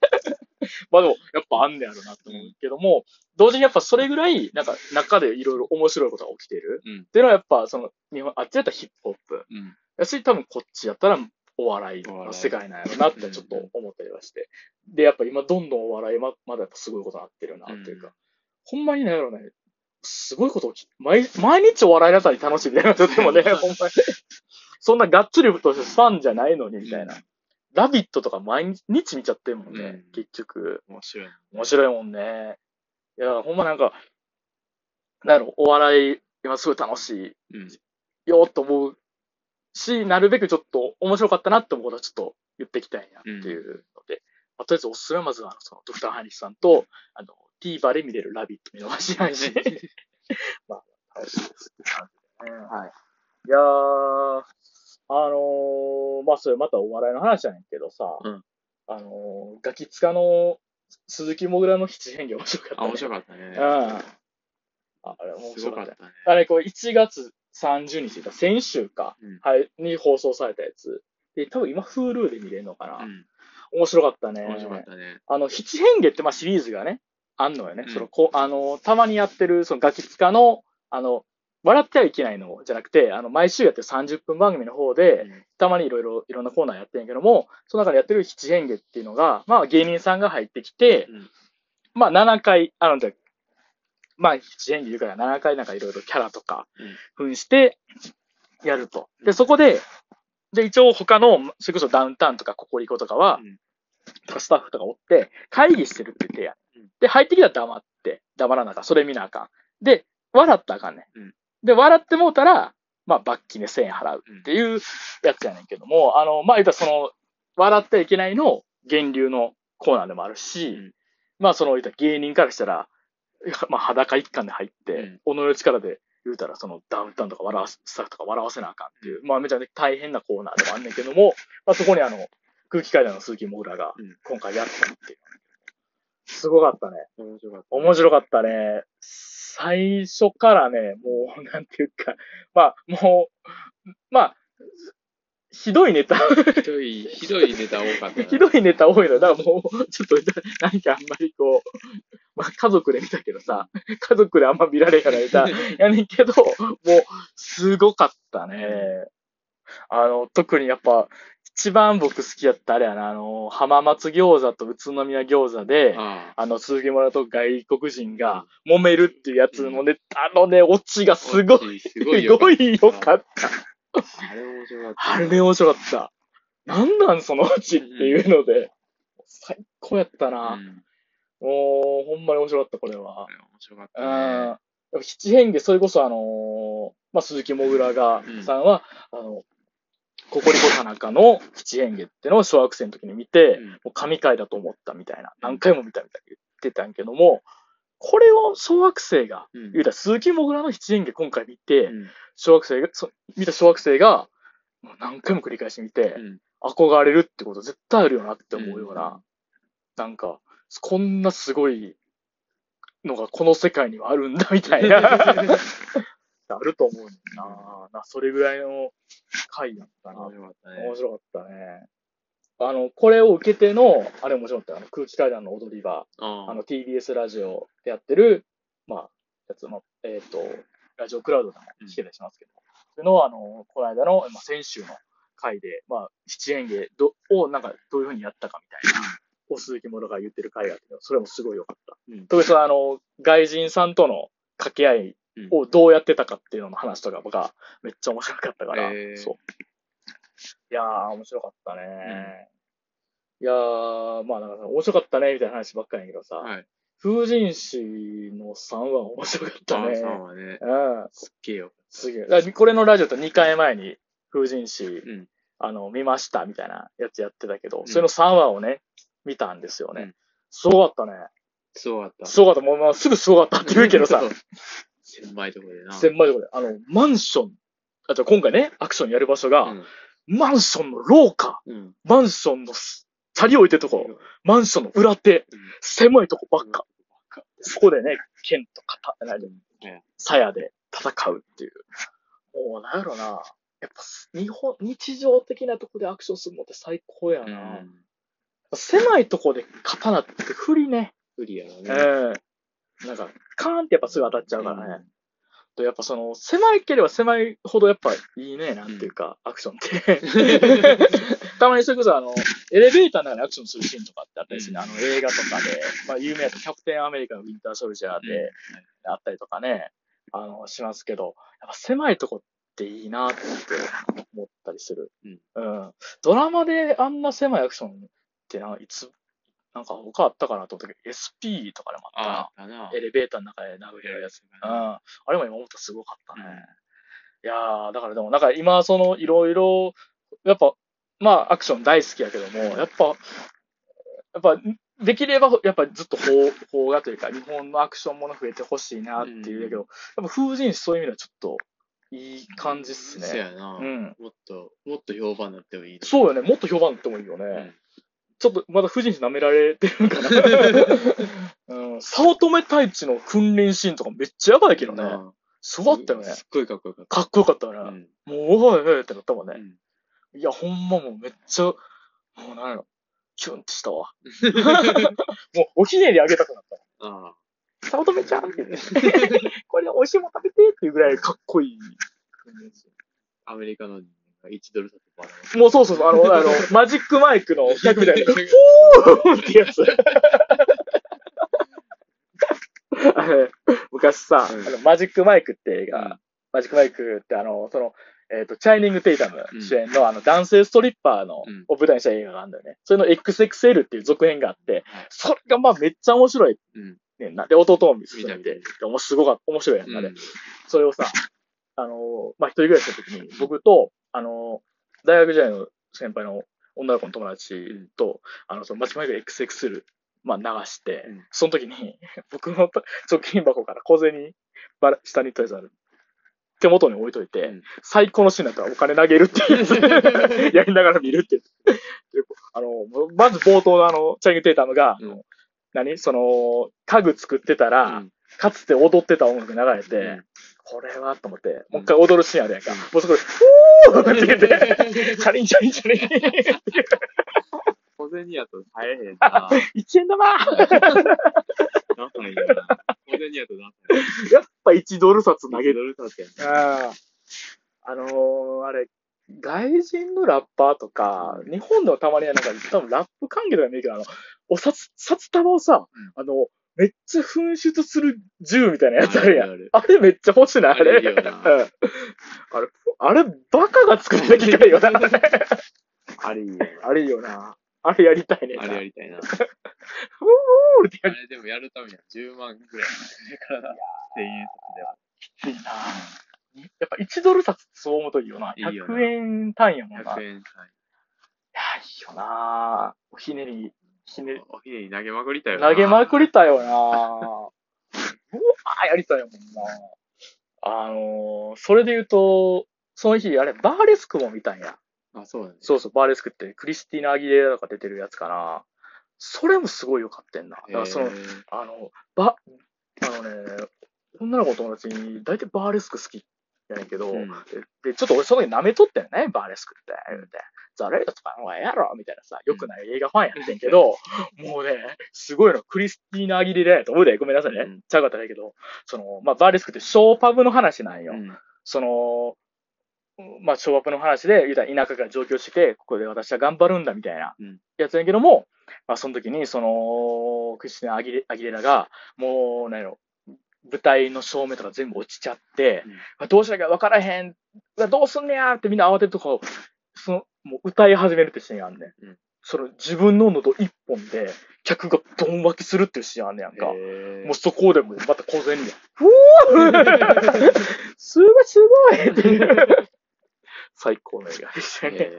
まあでも、やっぱあんねやろなと思うけども、同時にやっぱそれぐらい、なんか中でいろいろ面白いことが起きている。うんっていうのはやっぱ、その、日本、あっちやったらヒップホップ。うん。やし、多分こっちやったらお笑いの世界なんやろなってちょっと思ったりはして。で、やっぱ今どんどんお笑いま、まだやっぱすごいことになってるなっていうか。うんほんまになんやろね、すごいこと毎、毎日お笑いなさに楽しいみたいな、とてもね、ほんまに。そんながっつりとしてファンじゃないのに、みたいな。ラビットとか毎日見ちゃってるもんね、うん結局。面白い。面白いもんね。いや、ほんまなんか、なんやろ、お笑い、今すごい楽しいうん。よと思うし、なるべくちょっと面白かったなって思うことはちょっと言っていきたいなっていうので、まあとりあえずおすすめはまずはその、ドクターハイニスさんと、あの、TVer で見れるラビット見逃しないし、まあ、楽しいですって感じでね。はい。いやー、あのー、まあ、それまたお笑いの話やねんけどさ、うんあのー、ガキ使の鈴木もぐらの七変化面白かった、ね。あ、面白かったね。うん。ああれ面す白かっ。たね。あれ、こう、1月30日だ、先週か、うんはい、に放送されたやつ。で、多分今、Hulu で見れるのかな。うん。面白かったね。面白かったね。あの、七変化って、まあ、シリーズがね、あんのよね。うんその、こう、あの、たまにやってる、その、ガキ使の、あの、笑ってはいけないのじゃなくて、あの、毎週やってる30分番組の方で、たまにいろいろ、いろんなコーナーやってんやけども、その中でやってる七変化っていうのが、まあ、芸人さんが入ってきて、うんまあ、7回、あの、じゃまあ、七変化言うから7回なんかいろいろキャラとか、扮して、やると。で、そこで、で、一応他の、それこそダウンタウンとかココリコとかは、うんとかスタッフとかおって、会議してるって言ってやうん。で、入ってきたら黙って、黙らなあかん。それ見なあかん。で、笑ったらあかんねん。うんで、笑ってもうたら、まあ、罰金で1000円払うっていうやつやねんけども、あの、まあ、言ったらその、笑ってはいけないの源流のコーナーでもあるし、うんまあ、その、言ったら芸人からしたら、まあ、裸一貫で入って、己の力で言うたら、その、ダウンタウンとか笑わす、スタッフとか笑わせなあかんっていう、まあ、めちゃめちゃ大変なコーナーでもあんねんけども、まあ、そこにあの、空気階段の鈴木もぐらがうん、今回やったっていう。すごかったね。面白かった。面白かったね。最初からね、もう、なんていうか、まあ、もう、まあ、ひどいネタ、ひどい、ひどいネタ多かったな。ひどいネタ多いのよ。だからもう、ちょっと、なんかあんまりこう、まあ家族で見たけどさ、家族であんま見られへんネタやねんけど、もう、すごかったね。あの、特にやっぱ、一番僕好きやったあれやな、あの、浜松餃子と宇都宮餃子で、ああの、鈴木村と外国人が揉めるっていうやつのね、あのね、オチがあ。すごい、い。すすごいよかっ ごい良かった。た。あれ面白かった。あれ面白かった。なんなんそのオチっていうので、最高やったうな。ん。もう、ほんまに面白かった、これは面白かっうん。たね。やっぱ七変化、それこそあのーまあ、鈴木もぐらがうん、さんは、あの、ココリコ田中の七変化ってのを小学生の時に見て、うんもう神回だと思ったみたいな、何回も見たみたいに言ってたんやけども、これを小学生が、うん言うたら鈴木もぐらの七変化今回見て、うん小学生が、そ見た小学生が、もう何回も繰り返し見て、うん憧れるってこと絶対あるよなって思うような、うんなんか、こんなすごいのがこの世界にはあるんだみたいな、あると思うねんな。な、それぐらいの回やったな。面白かったね。面白かったね。あの、これを受けての、あれ面白かった。あの空気階段の踊り場。ああの、TBS ラジオでやってる、まあ、やつの、えっ、と、ラジオクラウドでも聞けたりしますけど、それの、あの、この間の、まあ、先週の回で、まあ、七演芸どを、なんか、どういうふうにやったかみたいな、お鈴木もろが言ってる回があって、それもすごい良かった。うん特にその、あの、外人さんとの掛け合いをどうやってたかっていうのの話とかがめっちゃ面白かったから、へーそう。いやー、面白かったね。いやー、まあ、なんか面白かったね、みたいな話ばっかりやけどさ、はい。風神氏の3話面白かったね。あさんはね、うん。すっげえよ。すげえ。だからこれのラジオと2回前に風神氏、うんあの、見ましたみたいなやつやってたけど、んそれの3話をね、見たんですよね。うんすごかったね。そうだった。すごかった。もう、まあ、すぐすごかったって言うけどさ、千枚とこでな。千枚とこで、あの、マンション、あと今回ね、アクションやる場所が、うんマンションの廊下、うん。マンションのすチャリ置いてるところ、マンションの裏手、狭いとこばっか。そこでね、剣と肩、鞘で戦うっていう。もう、なんやろな。やっぱ、日本、日常的なとこでアクションするのって最高やうな。ん。狭いとこで刀って不利ね。不利やね。えなんか、カーンってやっぱすぐ当たっちゃうからね。と、やっぱその、狭いければ狭いほどやっぱいいね、なんていうか、アクションって。たまにそれこそあの、エレベーターの中でアクションするシーンとかってあったりしてね、あの映画とかで、まあ有名だとキャプテンアメリカのウィンターソルジャーであったりとかね、あの、しますけど、やっぱ狭いとこっていいなって思ったりする。うん。ドラマであんな狭いアクションってな、いつ、なんか他あったかなと思ったけど、SP とかでもあったな。な。エレベーターの中で殴れるやつ。うん。あれも今思ったらすごかったね。いやー、だからでも、なんか今、その、いろいろ、やっぱ、まあ、アクション大好きやけども、やっぱ、やっぱ、できれば、やっぱずっと邦邦画というか、日本のアクションもの増えてほしいなっていうだけど、やっぱ風神師そういう意味ではちょっと、いい感じっすね。そうやな。うん。もっと、もっと評判になってもいい。そうよね。もっと評判になってもいいよね。んちょっと、まだ風神師舐められてるんかな。うん。早乙女太一の訓練シーンとかめっちゃやばいけどね。なすごかったよね。すっごいかっこよかった。かっこよかったよね。うんもう、おいおいってなったもんね。うんいや、ほんまもうめっちゃ、もうなんやろ、キュンってしたわ。もう、おひねりあげたくなった。あ早乙女ちゃんって言って。これ美味しいもん食べてっていうぐらいかっこいい。あ、アメリカの1ドル札もうそうそうそう、あの、あの、マジックマイクの客みたいな、フーってやつ。あれ昔さ、うん。あのマジックマイクって映画、うん。マジックマイクってあの、その、えっ、と、チャイニング・テイタムうん主演の、あの、男性ストリッパーの、うん。を舞台にした映画があるんだよね。それの XXL っていう続編があって、それがまあめっちゃ面白い。うん。ねんな。で、弟も見て見た見てもすごかった、面白いやんな、あれ。うん。それをさ、あの、まあ、一人暮らしの時に、僕と、あの、大学時代の先輩の女の子の友達と、あの、その、町前が XXL、まあ、流して、うん。その時に、僕の貯金箱から小銭、ばら下にとりあえずある。手元に置いといて、うん。最高のシーンだったらお金投げるって言って、やりながら見るって言って。であの、まず冒頭のあの、チャイニングテイタムが、うん。何その、家具作ってたら、うん。かつて踊ってた音楽流れて、うんこれはと思って、もう一回踊るシーンあるやんか。うんもうそこで、ふーって言って、チャリンチャリンチャリン。小銭やと耐えへんな。1円玉ダサいよな。小銭やとダサい。やっぱ1ドル札投げる。ドル札やな。あああのー、あれ、外人のラッパーとか、日本でもたまにはなんか、多分ラップ関係とか見るけど、あの、お札、札束をさ、あの、めっちゃ噴出する銃みたいなやつあるやん。あれめっちゃ欲しい？な、あれ。あれあれ、あれ、バカが作った機械よな。あれいいよあれいいよな。あれやりたいね。あれやりたいな。ふーってやりあれでもやるためには10万ぐらい。だから、1000円札では。たいな。やっぱ1ドル札そう思うといいよな。いいよな100円単位やもんな。い100円単や、いいよな。おひねり、ひね位り、。おひねり投げまくりたいよな。投げまくりたよな。うわーやりたいもんな。あのー、それで言うと、その日、あれ、バーレスクも見たんや。あ、そうだね。そうそう、バーレスクってクリスティーナ・アギレラとか出てるやつかな。それもすごい良かったんな。だからそのあの、ば、あのね、女の子の友達に大体バーレスク好きやねんけど、うんでで、ちょっと俺その時舐めとったよね、バーレスクって。言うて。ザ・レイドとかの方がええやろみたいなさ、良くない映画ファンやってんけど、もうね、すごいの、クリスティーナ・アギレラやと思うで、ごめんなさいね。うん。ちゃうかったらいいけど、その、まあ、バーレスクってショーパブの話なんよ。うん。その、まあ、ショーアップの話で、言うたら田舎から上京してここで私は頑張るんだみたいなうん。やつやけども、まあ、その時に、その、クリスティナ・アギレアギレラが、もう、なんやろ、舞台の照明とか全部落ちちゃって、うん。まあどうしなきゃ分からへん、どうすんねやってみんな慌てるとこ、その、もう歌い始めるってシーンがあんねん。うんその自分の喉一本で、客がドン湧きするっていうシーンあんねやんか。もうそこでもまた小銭で、ふーすごいすごいっていう最高の映画でしたね。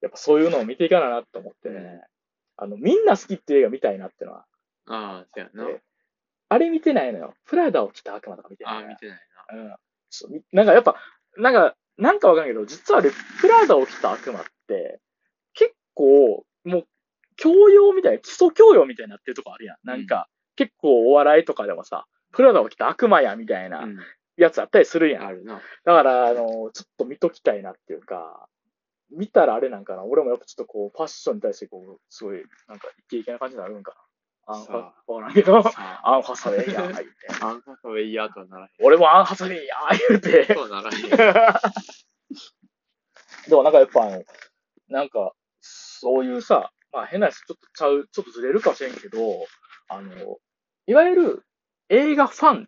やっぱそういうのを見ていかななと思ってね。あの、みんな好きっていう映画見たいなってのは。ああ、そうやな。であれ見てないのよ。プラダを着た悪魔とか見てああ、ないのよ。見てないうん。そうみなんかやっぱ、なんか、なんかわかんないけど、実はあれ、プラダを着た悪魔って、結構、もう、教養みたいな、基礎教養みたいになってるとこあるやん。なんか、結構お笑いとかでもさ、プラダを着た悪魔やみたいな。やつあったりするやん。あるな。だから、あの、ちょっと見ときたいなっていうか、見たらあれなんかな。俺もやっぱちょっとこう、ファッションに対してこう、すごい、なんかイケイケな感じになるんかな。アンファ、さわからんアンハサウェイや、言うて。アンハサウェ イヤーとはならへん。俺もアンハサウェイや、言うて。とはならへん。でもなんかやっぱあの、なんか、そういうさ、まあ変なやつちょっとちゃう、ちょっとずれるかもしれんけど、あの、いわゆる映画ファンっ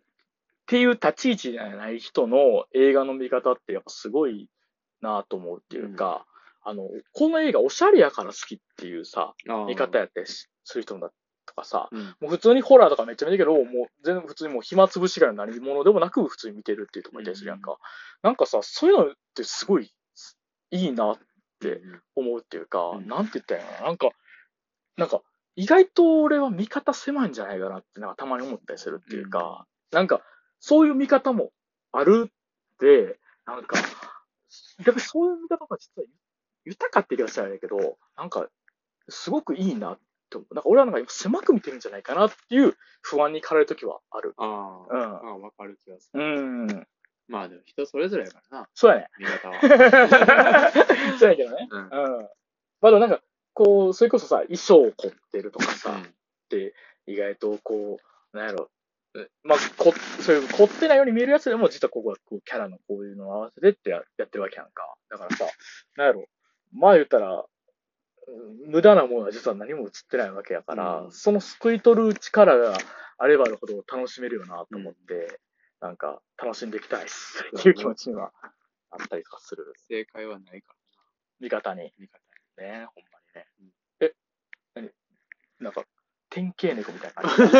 ていう立ち位置じゃない人の映画の見方ってやっぱすごいなと思うっていうか、あの、この映画おしゃれやから好きっていうさ、見方やったりしする人だとかさ、うん。もう普通にホラーとかめっちゃ見てるけど、もう全然普通にもう暇つぶしが何者でもなく普通に見てるっていうところいたりするやんか。なんかさ、そういうのってすごいいいなって思うっていうか、うんなんて言ったらいいのかな。なんか、なんか、意外と俺は見方狭いんじゃないかなってなんかたまに思ったりするっていうか、なんか、そういう見方もあるって、なんか、やっぱりそういう見方が実は豊かって言い方したらあれだけど、なんか、すごくいいなって思う。なんか俺はなんか今狭く見てるんじゃないかなっていう不安に駆られるときはある。ああ、うんわかる気がする。うん。まあでも人それぞれやからな、そうやね。見方は。そうやけどね。うん。うん。まあでもなんか、こう、それこそさ、衣装を凝ってるとかさ、って意外とこう、なんやろ、えまあ、こ、そういう凝ってないように見えるやつでも、実はここはこうキャラのこういうのを合わせてってややってるわけやんか。だからさ、なんやろ、まあ言ったら、うん無駄なものは実は何も映ってないわけやから、うんその救い取る力があればあるほど楽しめるよなと思って、なんか楽しんでいきたいっすっていう気持ちにはあったりとかする。正解はないから味方に。な、見方ね、ほんまにねうん。え、何？なんか、典型猫みたいな感じ。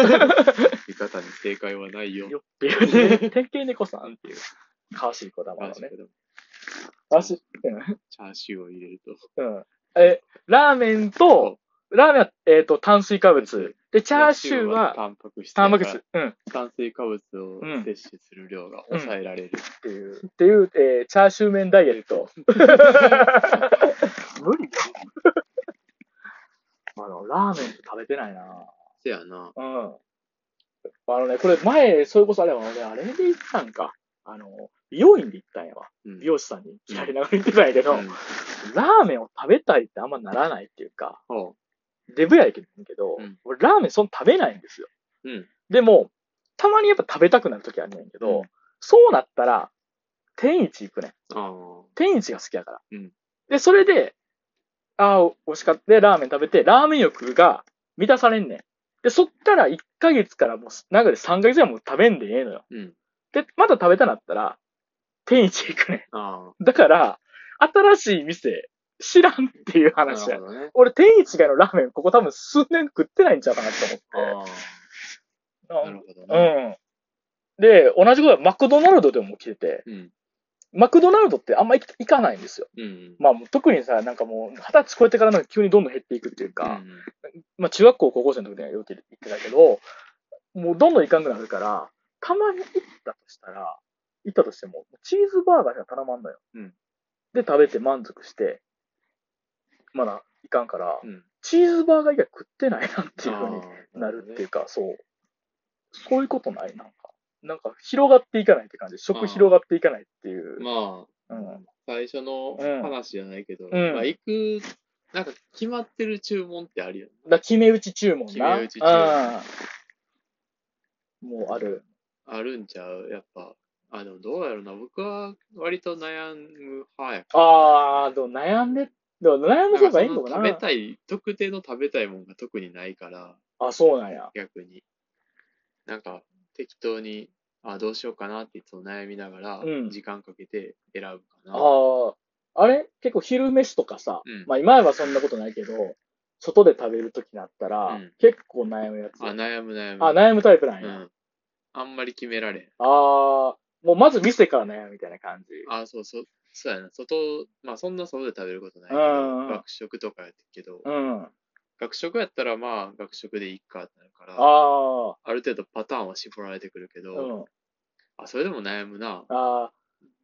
見方に正解はないよ。よっていうね。典型猫さんっていう。かわしいこだまのね。わしい。ャーシューを入れると。うん。うん。え、ラーメンと、ラーメンは、えっ、と、炭水化物。で、チャーシューは、タンパク質。タンパク質。うん。っ炭水化物をうん摂取する量が抑えられる。ていう、っていう、えーチャーシュー麺ダイエット。無理だ あの、ラーメン食べてないなせやな。うん。あのね、これ前、それこそあれは俺、あれで行ったんか。あの、美容院で行ったんやわ。うん美容師さんに切られながら行ってたんやけど、うんラーメンを食べたいってあんまならないっていうか、ほデブやけど、うん俺ラーメンそんな食べないんですよ。う。うん。でも、たまにやっぱ食べたくなる時あるねんけど、うんそうなったら、天一行くね天一が好きやから。うんで、それで、ああ、美味しかった。で、ラーメン食べて、ラーメン欲が満たされんねん。で、そっから1ヶ月からもう、長で3ヶ月ぐらいもう食べんでええのよ。うん。で、また食べたなったら、天一行くねあん。だから、新しい店、知らんっていう話やね。俺、天一以外のラーメン、ここ多分数年食ってないんちゃうかなと思って。なるほどうね。ん。で、同じことはマクドナルドでも来てて、うん。マクドナルドってあんま行行かないんですよ。うん。まあ、特にさ、なんかもう、二十歳超えてからなんか急にどんどん減っていくっていうか、うんまあ、中学校、高校生の時にはよく行ってたけど、もうどんどん行かんくなるから、たまに行ったとしたら、行ったとしても、チーズバーガーしか頼まんのよ。うんで、食べて満足して、まだ行かんから、うん。チーズバーガー以外食ってないなっていうふうになるっていうか、そう。そういうことないなんか。なんか、広がっていかないって感じ。食広がっていかないっていう。まあ、うん。最初のうん話じゃないけど、うんまあ、行く、なんか決まってる注文ってあるよね。だ決め打ち注文な。決め打ち注文うん。もうある。あるんちゃう？やっぱ。あ、でもどうやろうな。僕は割と悩む派やかあー、でも悩んで、でも悩ら。む方がいいのかな食べたい、特定の食べたいもんが特にないから、あ、そうなんや。逆に。なんか、適当に、あ、どうしようかなっていつも悩みながら、うん時間かけて選ぶかな。あー、あれ？結構昼飯とかさ、うんまあ今はそんなことないけど、外で食べるときになったら、うん結構悩むやつ。あ、悩む悩む。あ、悩むタイプなんや。うん。あんまり決められん。あー、もうまず店から悩むみたいな感じ。あ、そうそう。そうやな。外、まあそんな外で食べることないけど、うん学食とかやってるけど、うん。あ学食やったらまあ学食でいいかってなるから、あある程度パターンは絞られてくるけー、ど、うん。あ、それでも悩むな。あ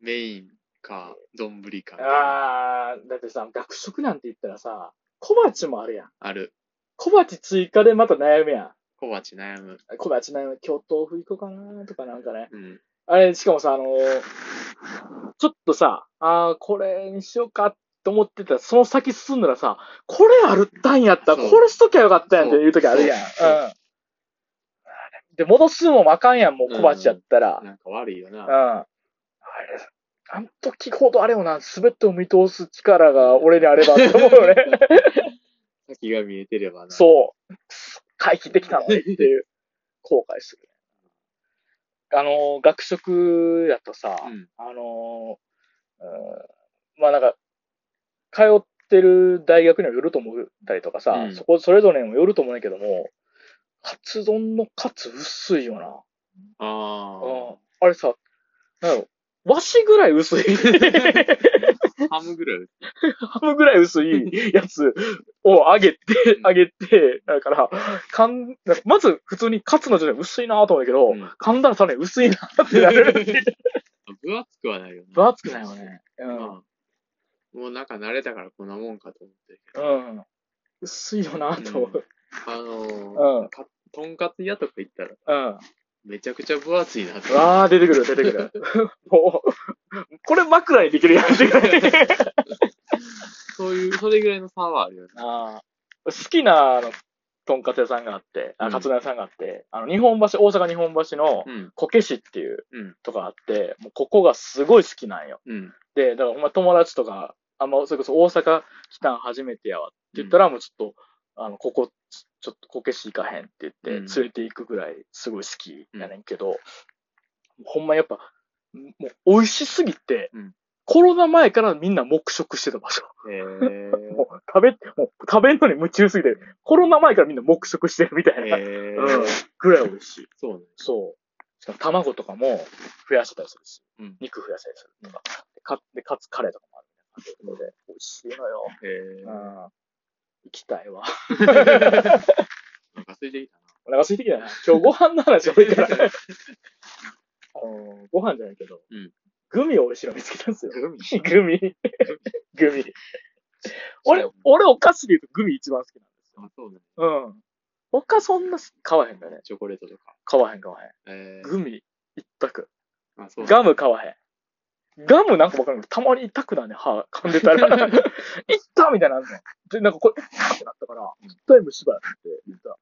メインか、丼か。あー、だってさ、学食なんて言ったらさ、小鉢もあるやん。ある。小鉢追加でまた悩むやん。小鉢悩む。小鉢悩む。今日豆腐行こうかなとかなんかね。うん。あれ、しかもさ、あのーちょっとさ、あー、これにしようかって思ってたら、その先進んだらさ、これあるったんやったら、これしときゃよかったやんっていう時あるやん。そうん。で、戻すのもあかんやん、もう小鉢やったら。なんか悪いよな。うん。あれ、あの時ほどあれよな、すべてを見通す力が俺にあればって思うよね。先が見えてればな。そう。回避できたのにっていう、後悔する。あの、学食やとさ、うん。あのーうんまあなんか、通ってる大学にはよると思ったりとかさ、うんそこそれぞれにもよると思うんだけども、カツ丼のカツ薄いよな。あうんあれさ、なんやろ、和紙ぐらい薄い。あ。ハムぐらい。ハムぐらい薄いやつを揚げて、揚げて、だから、かん、まず普通にカツの状態薄いなと思うけど、うん噛んだらさらに薄いなってなる。分厚くはないよね。分厚くないよね。うん。まあもうなんか慣れたからこんなもんかと思ってるけど。うん。薄いよなと思う。あのーうん。かとんかつ屋とか行ったらうん。めちゃくちゃ分厚いなって。わあ、出てくる、出てくる。もう、これ枕にできるやんってぐらい。そういう、それぐらいの差はあるよね。あー好きな、あの、とんかつ屋さんがあって、あ、うんカツ丼屋さんがあって、あの、日本橋、大阪日本橋のうん。こけしっていううんとこがあって、もうここがすごい好きなんよ。うん。で、だから、お前友達とか、あんま、それこそ大阪来たん初めてやわって言ったら、もうちょっと、あの、ここ、ちょっとこけし行かへんって言って、うん連れて行くぐらいすごい好きやねんけど、ほんまやっぱ、もう美味しすぎて、うんコロナ前からみんな黙食してた場所。もう食べ、もう食べんのに夢中すぎて、コロナ前からみんな黙食してるみたいな。うんぐらい美味しい。そうね。そう。その卵とかも増やしてたりするし、うん肉増やしたりするとか。でかで、かつカレーとかもあるみたいな感じで、美味しいのよ。へえ。うん。行きたいわ。お腹空いてきたな。お腹空いてきたな。今日ご飯の話多いから。あの、ご飯じゃないけど、うんグミを美味しいの見つけたんですよ。グミグミ。グミ。俺、俺お菓子で言うとグミ一番好きなんですよ。あ、そうね。うん。他そんな買わへんだよね。チョコレートとか。買わへん買わへん。えグミ一択。ー、あ、そうガム買わへん。ガムなんかわかるけど、たまに痛くなるね、歯噛んでたら。いったみたいなのあんの。で、なんかこれ、いってなったから、絶対虫歯やって言ったら、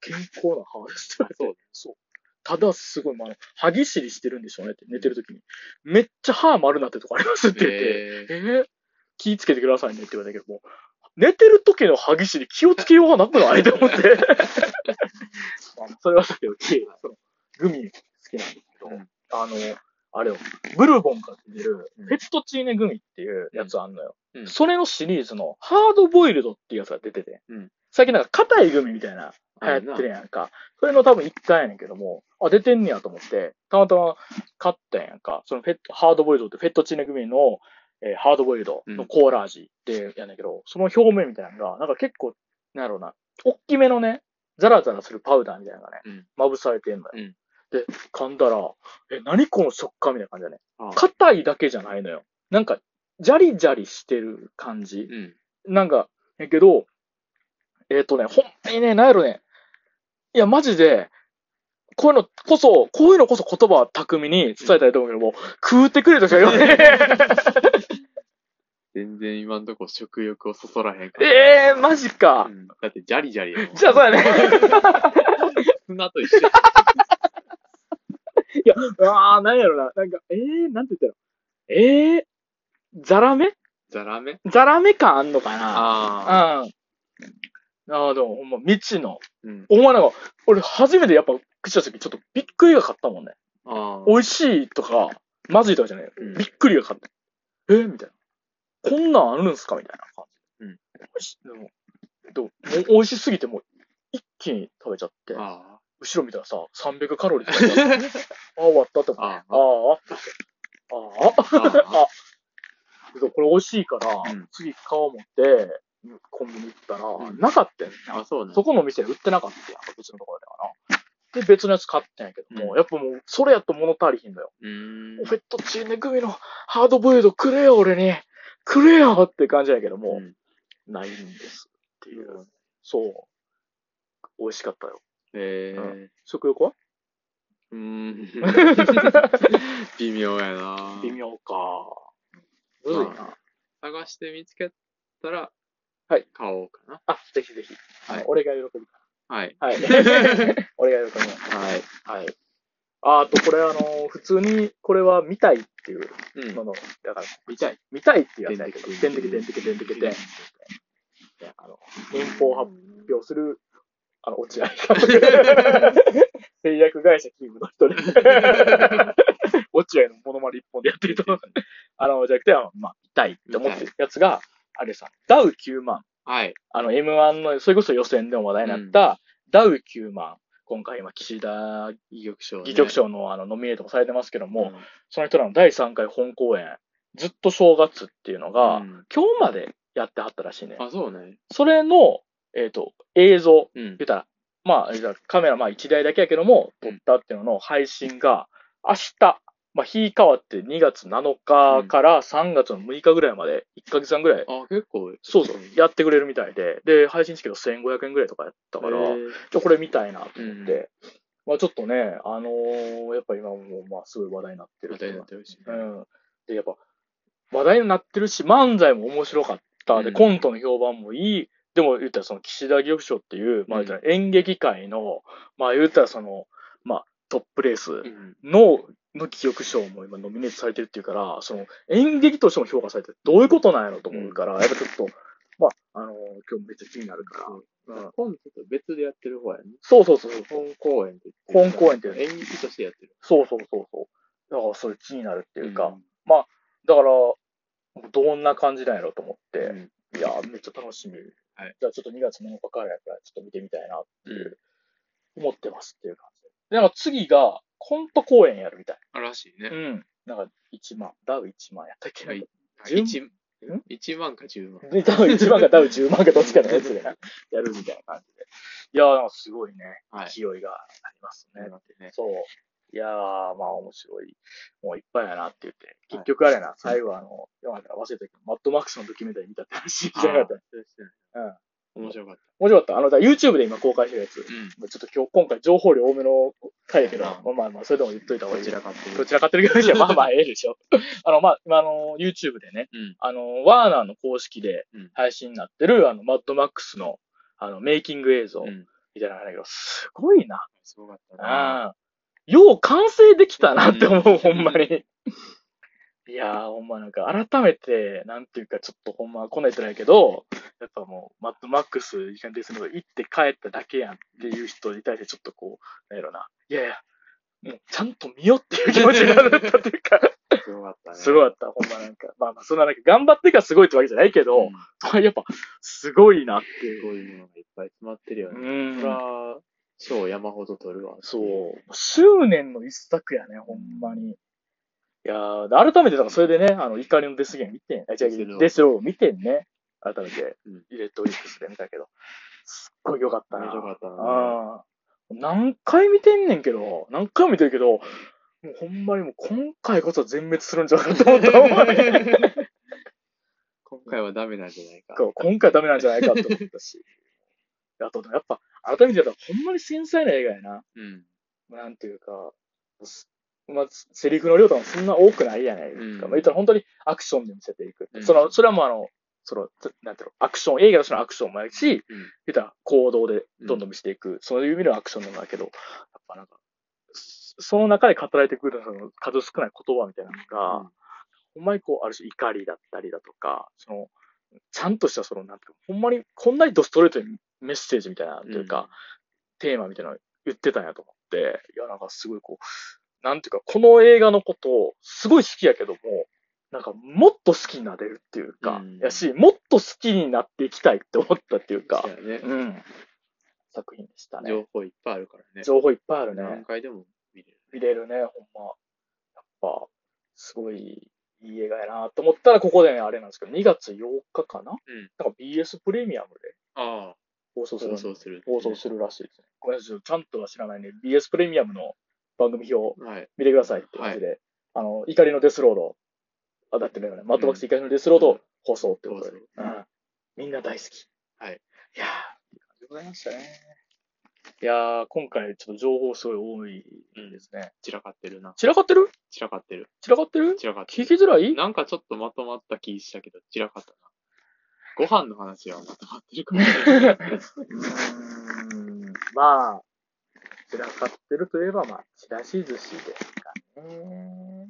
健康な歯ですって言われて。そう。ただ、すごい、まあ、歯ぎしりしてるんでしょうねって、寝てる時に。めっちゃ歯丸なってるとこありますって言って、ええー、気ぃつけてくださいねって言われたけども、寝てる時の歯ぎしり気をつけようがなくない？と思って。まあそれはだけど、そのグミ好きなんですけど、うんあの、あれよ、ブルボンから出てるェットチーネグミっていうやつあんのよ。うん。それのシリーズのハードボイルドっていうやつが出てて、うん。最近なんか硬いグミみたいな流行ってるやんか。それの多分一回やねんけども、あ、出てんねやと思って、たまたま買ったんやんか。そのフェット、ハードボイルドってフェットチーネグミの、えーハードボイルドのコーラ味でやねんけど、その表面みたいなのが、なんか結構、なんやろうな、大きめのね、ザラザラするパウダーみたいなのがね、うん。まぶされてんのよ。うんで、噛んだら、え、何この食感みたいな感じだね。あ硬いだけじゃないのよ。なんか、ジャリジャリしてる感じ。うん。なんか、やけど、えっ、とね、ほんまにね、なんやろね。いや、マジで、こういうのこそ、こういうのこそ言葉は巧みに伝えたいと思うけども、食うてくれとしか言わない。全然今んとこ食欲をそそらへんから。ええー、マジかう。んだってジャリジャリやもん。じゃあ、そうやね。砂と一緒や。いや、ああ、なんやろな。なんか、ええー、なんて言ったら。ええー、ザラメ？ザラメ？ザラメ感あんのかな？ああ。うん。ああ、でも、ほんま、未知の。うん。お前なんか、俺初めてやっぱ口した時ちょっとびっくりが勝ったもんね。ああ。美味しいとか、まずいとかじゃないよ。うんびっくりが勝った。えみたいな。こんなんあるんすか？みたいな感じ。うん美味しでも、でももう？美味しすぎてもう一気に食べちゃって、あ後ろ見たらさ、300カロリーとか言って あ、終わったって思って。あああ、ああ、ああ、そうこれ美味しいから、うん次買おう思って、コンビニ行ったら、うんなかったよ、あ。あ、そうね。そこの店で売ってなかったやん、別のところではな。で、別のやつ買ったんやけども、うんやっぱもう、それやと物足りひんのよ。うーん。フェットチーネグミのハードボイルドくれよ、俺に。くれよって感じやけども、うんないんですっていう。そう。美味しかったよ。えう食欲は？ー。うーん。微妙やな微妙か。むずいな。探して見つけたら、はい。買おうかな。あ、ぜひぜひ。はいあの俺が喜ぶかはい。ら。はい。俺が喜ぶはい。はい。ああと、これあの、普通に、これは見たいっていううん。のの、だから、見たい。見たいっていうやつだけど、てんてけてんてけてんてけてんてけてん。であの、民放発表する、あの、落合監督。製薬会社勤務の人で。落合のモノマネ一本でやってると。あの、じゃなくて、まあ、見たいって思ってるやつが、あれさ、ダウ9万。はい。あの、M1 の、それこそ予選でも話題になった、ダウ9万。今回今、岸田戯曲賞、ね。戯曲賞のあの、ノミネートもされてますけども、うんその人らの第3回本公演、ずっと正月っていうのが、うん今日までやってはったらしいね。あ、そうね。それの、えっ、と、映像、うん言っ。たら、まあ、カメラまあ1台だけやけども、撮ったっていうのの配信が、明日、まあ、日変わって2月7日から3月の6日ぐらいまで、1ヶ月半ぐらい、あ、結構。そうそう、やってくれるみたいで、で、配信チケット1500円ぐらいとかやったから、じゃあこれ見たいなとうん。思って、まあちょっとね、あのーやっぱ今もう、まあすごい話題になってる話題になってるしね。うん。で、やっぱ、話題になってるし、漫才も面白かった。で、うんコントの評判もいい。でも言ったらその岸田玉賞っていう、まあ言ったら演劇界の、まあ言ったらその、まあトップレースうん。の、の記憶賞も今ノミネートされてるっていうから、その演劇としても評価されてるどういうことなんやろと思うから、やっぱちょっと、まあ、あのー今日めっちゃ気になるから。うん、本ちょっと別でやってる方やね。そうそうそうそう。本公演って本公演って演劇としてやってる。そうそうそうそう。だからそれ気になるっていうか、んだから、どんな感じなんやろうと思って、うんいや、めっちゃ楽しみ。はいじゃあちょっと2月7日からやから、ちょっと見てみたいなっていう、うん思ってますっていう感じで。で、なんか次が、コント公演やるみたい。あらしいね。うん。なんか1万、ダウ1万やったっけな。はい10 1, ん？1万か10万。で、ダウ1万かダウ10万かどっちかのやつでなやるみたいな感じで。いやー、なんかすごいね、はい。勢いがありますね。ね。そう。いやー、まあ面白い。もういっぱいやなって言って。結局あれやな、最後あの、今から忘れたけど、マッドマックスのドキュメンタリー見たって話じゃなかった。そうん。面白かった。面白かった。あの、YouTube で今公開してるやつ。うん。ちょっと今日、今回情報量多めの回やけど、うんまあまあまあ、それでも言っといた方がいい。どちらかっていうどちらかってるけど、まあまあ、ええでしょ。あの、まあ、今あの、YouTube でね、うん。あの、ワーナーの公式でうん配信になってる、あの、マッドマックスの、あの、メイキング映像うん。みたいなのなんだけど、すごいな。すごかったな。ああ。よう完成できたなって思う、うんほんまに。いやー、ほんまなんか、改めて、なんていうか、ちょっとほんま、こんなん言ってないけど、やっぱもう、マッドマックス、いきなりですの行って帰っただけやんっていう人に対してちょっとこう、なんやろな。いやいや、もう、ちゃんと見よっていう気持ちになったっていうか、すごかったね。すごかった、ほんまなんか。まあまあ、そんななんか、頑張ってからすごいってわけじゃないけど、うん やっぱ、すごいなってすいう。ごいものがいっぱい詰まってるようね。んそ。ら、賞山ほど取るわ。そう。執念の一作やね、ほんまに。いやー、で改めて、だからそれでね、あの、怒りのデスゲーム見てん、あ、違うデデスローを見てんね。改めてうん、イレットオリックスで見たけど、すっごい良かったな。面白かったな。ああ。何回見てんねんけど、何回も見てるけど、もうほんまにもう今回こそ全滅するんじゃないかと思った。今回はダメなんじゃないか。今回ダメなんじゃないかと思ったし。あと、やっぱ、改めてやったらほんまに繊細な映画やな。うん。なんていうか、すまあ、セリフの量とかもそんな多くないやないですか。うんまあ、言ったら本当にアクションで見せていく。うんその、それはもうあの、その、つなんていうの、アクション、映画としてのアクションもやし、うん言ったら行動でどんどん見せていく、そういう意味でのアクションなんだけど、やっぱなんか、そその中で語られてくるその数少ない言葉みたいなのが、うんほんまにこう、ある種怒りだったりだとか、その、ちゃんとしたその、なんていうか、ほんまにこんなにドストレートにメッセージみたいな、というか、テーマみたいなの言ってたんやと思って、いや、なんかすごいこう、なんていうか、この映画のことをすごい好きやけども、なんかもっと好きになれるっていうか、うんやし、もっと好きになっていきたいって思ったっていうかそ、うやね。うん。作品でしたね。情報いっぱいあるからね。情報いっぱいある何ね。回でも見れる。見れるね、ほんま。やっぱ、すごいいい映画やなと思ったら、ここでね、あれなんですけど、2月8日かな？うん。なんか BS プレミアムでああ、放送する放送する。放送するらしいですね。ごめんなさい、ちゃんとは知らないね。BS プレミアムの番組表はい。見てくださいって感じで、あの、怒りのデスロード、あ、だってね、マッドマックス怒りのデスロード放送ってことで、放送うん。みんな大好き。はい。いやー、いい感じでございましたね。いやー、今回ちょっと情報すごい多いですね。散らかってるな。散らかってる？散らかってる。散らかってる？散らかって聞きづらい？る。なんかちょっとまとまった気したけど、散らかったな。ご飯の話はまとまってるかもしれない。うーんまあ、散らかってるといえば、まあ、ちらし寿司ですかね。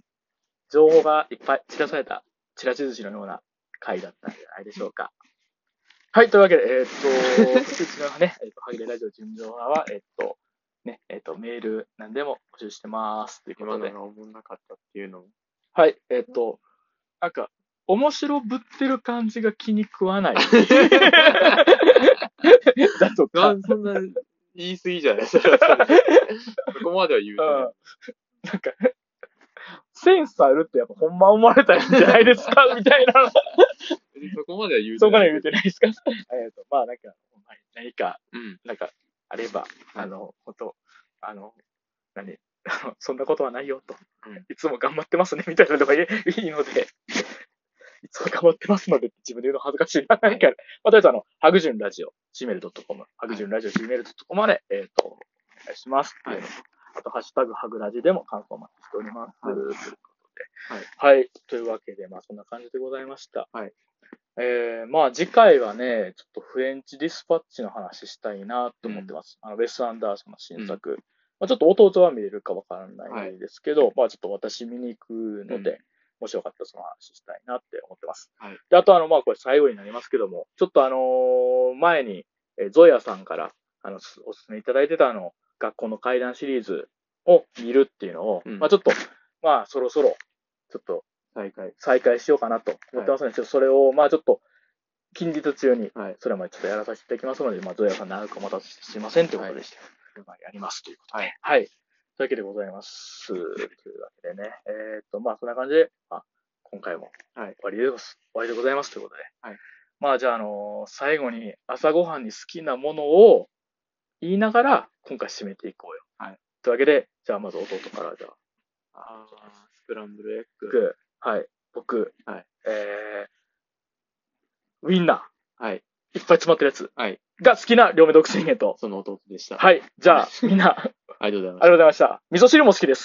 情報がいっぱい散らされた、ちらし寿司のような回だったんじゃないでしょうか。はい、というわけで、えーっと、うちのね、えーっと、はぎれラジオ純情派は、えーっと、ね、えーっと、メール何でも募集してます。ということで今のが、思んなかったっていうのも。はい、えーっと、なんか、面白ぶってる感じが気に食わない。だとか そんな言い過ぎじゃない そこまでは言うとうんなんか、センスあるってやっぱほんま思われたんじゃないですか？みたいな。ない。そこまでは言うそこまで言言うてないですか？えっと、まあなんか、何か、うん。なんか、あれば、あの、ほんと、あの、何、そんなことはないよと。うんいつも頑張ってますね、みたいなのがいいいいので、いつも頑張ってますので自分で言うの恥ずかしいな。か、まあ、とりあえずあの、ハグジュンラジオ、gmail.com、ハグジュンラジオ、gmail.com まで、えっ、と、お願いしますっていあと、ハッシュタグハグラジでも感想をお待ちしております。はいということで。はい。というわけで、まあ、そんな感じでございました。はい。えー、まあ、次回はね、ちょっとフレンチディスパッチの話したいなと思ってます。あの、ウェス・アンダーソンの新作。まあ、ちょっと弟は見れるかわからないですけど、まあ、ちょっと私見に行くので、うんもしよかったらその話したいなって思ってます。はいで、あとあの、まあ、これ最後になりますけども、ちょっとあのー前に、えーゾヤさんから、あの、すおすすめいただいてたあの、学校の階段シリーズを見るっていうのを、うんまあ、ちょっと、まあ、そろそろ、ちょっと再開。再開しようかなと思ってますので、ちょっとそれを、まあ、ちょっと、近日中に、はい。それまでちょっとやらさせていただきますので、まあ、ゾヤさん長くお待たせしてすいませんということでして、まあやりますということで。はい。というわけでございます。というわけでね。えーっと、まあ、そんな感じで、あ、今回もはい終わりでごす、終わりでございますということで。はいまあ、じゃあ、あのー最後に朝ごはんに好きなものを言いながら、今回締めていこうよ。はい。というわけで、じゃあ、まず弟から、じゃあ、あースクランブルエッグ。僕、はい、僕、はいえー、ウィンナはい。ー、いっぱい詰まってるやつはい。が好きな両目独占源と。その弟でした。はい。じゃあ、みんな、ありがとうございましたありがとうございました。味噌汁も好きです。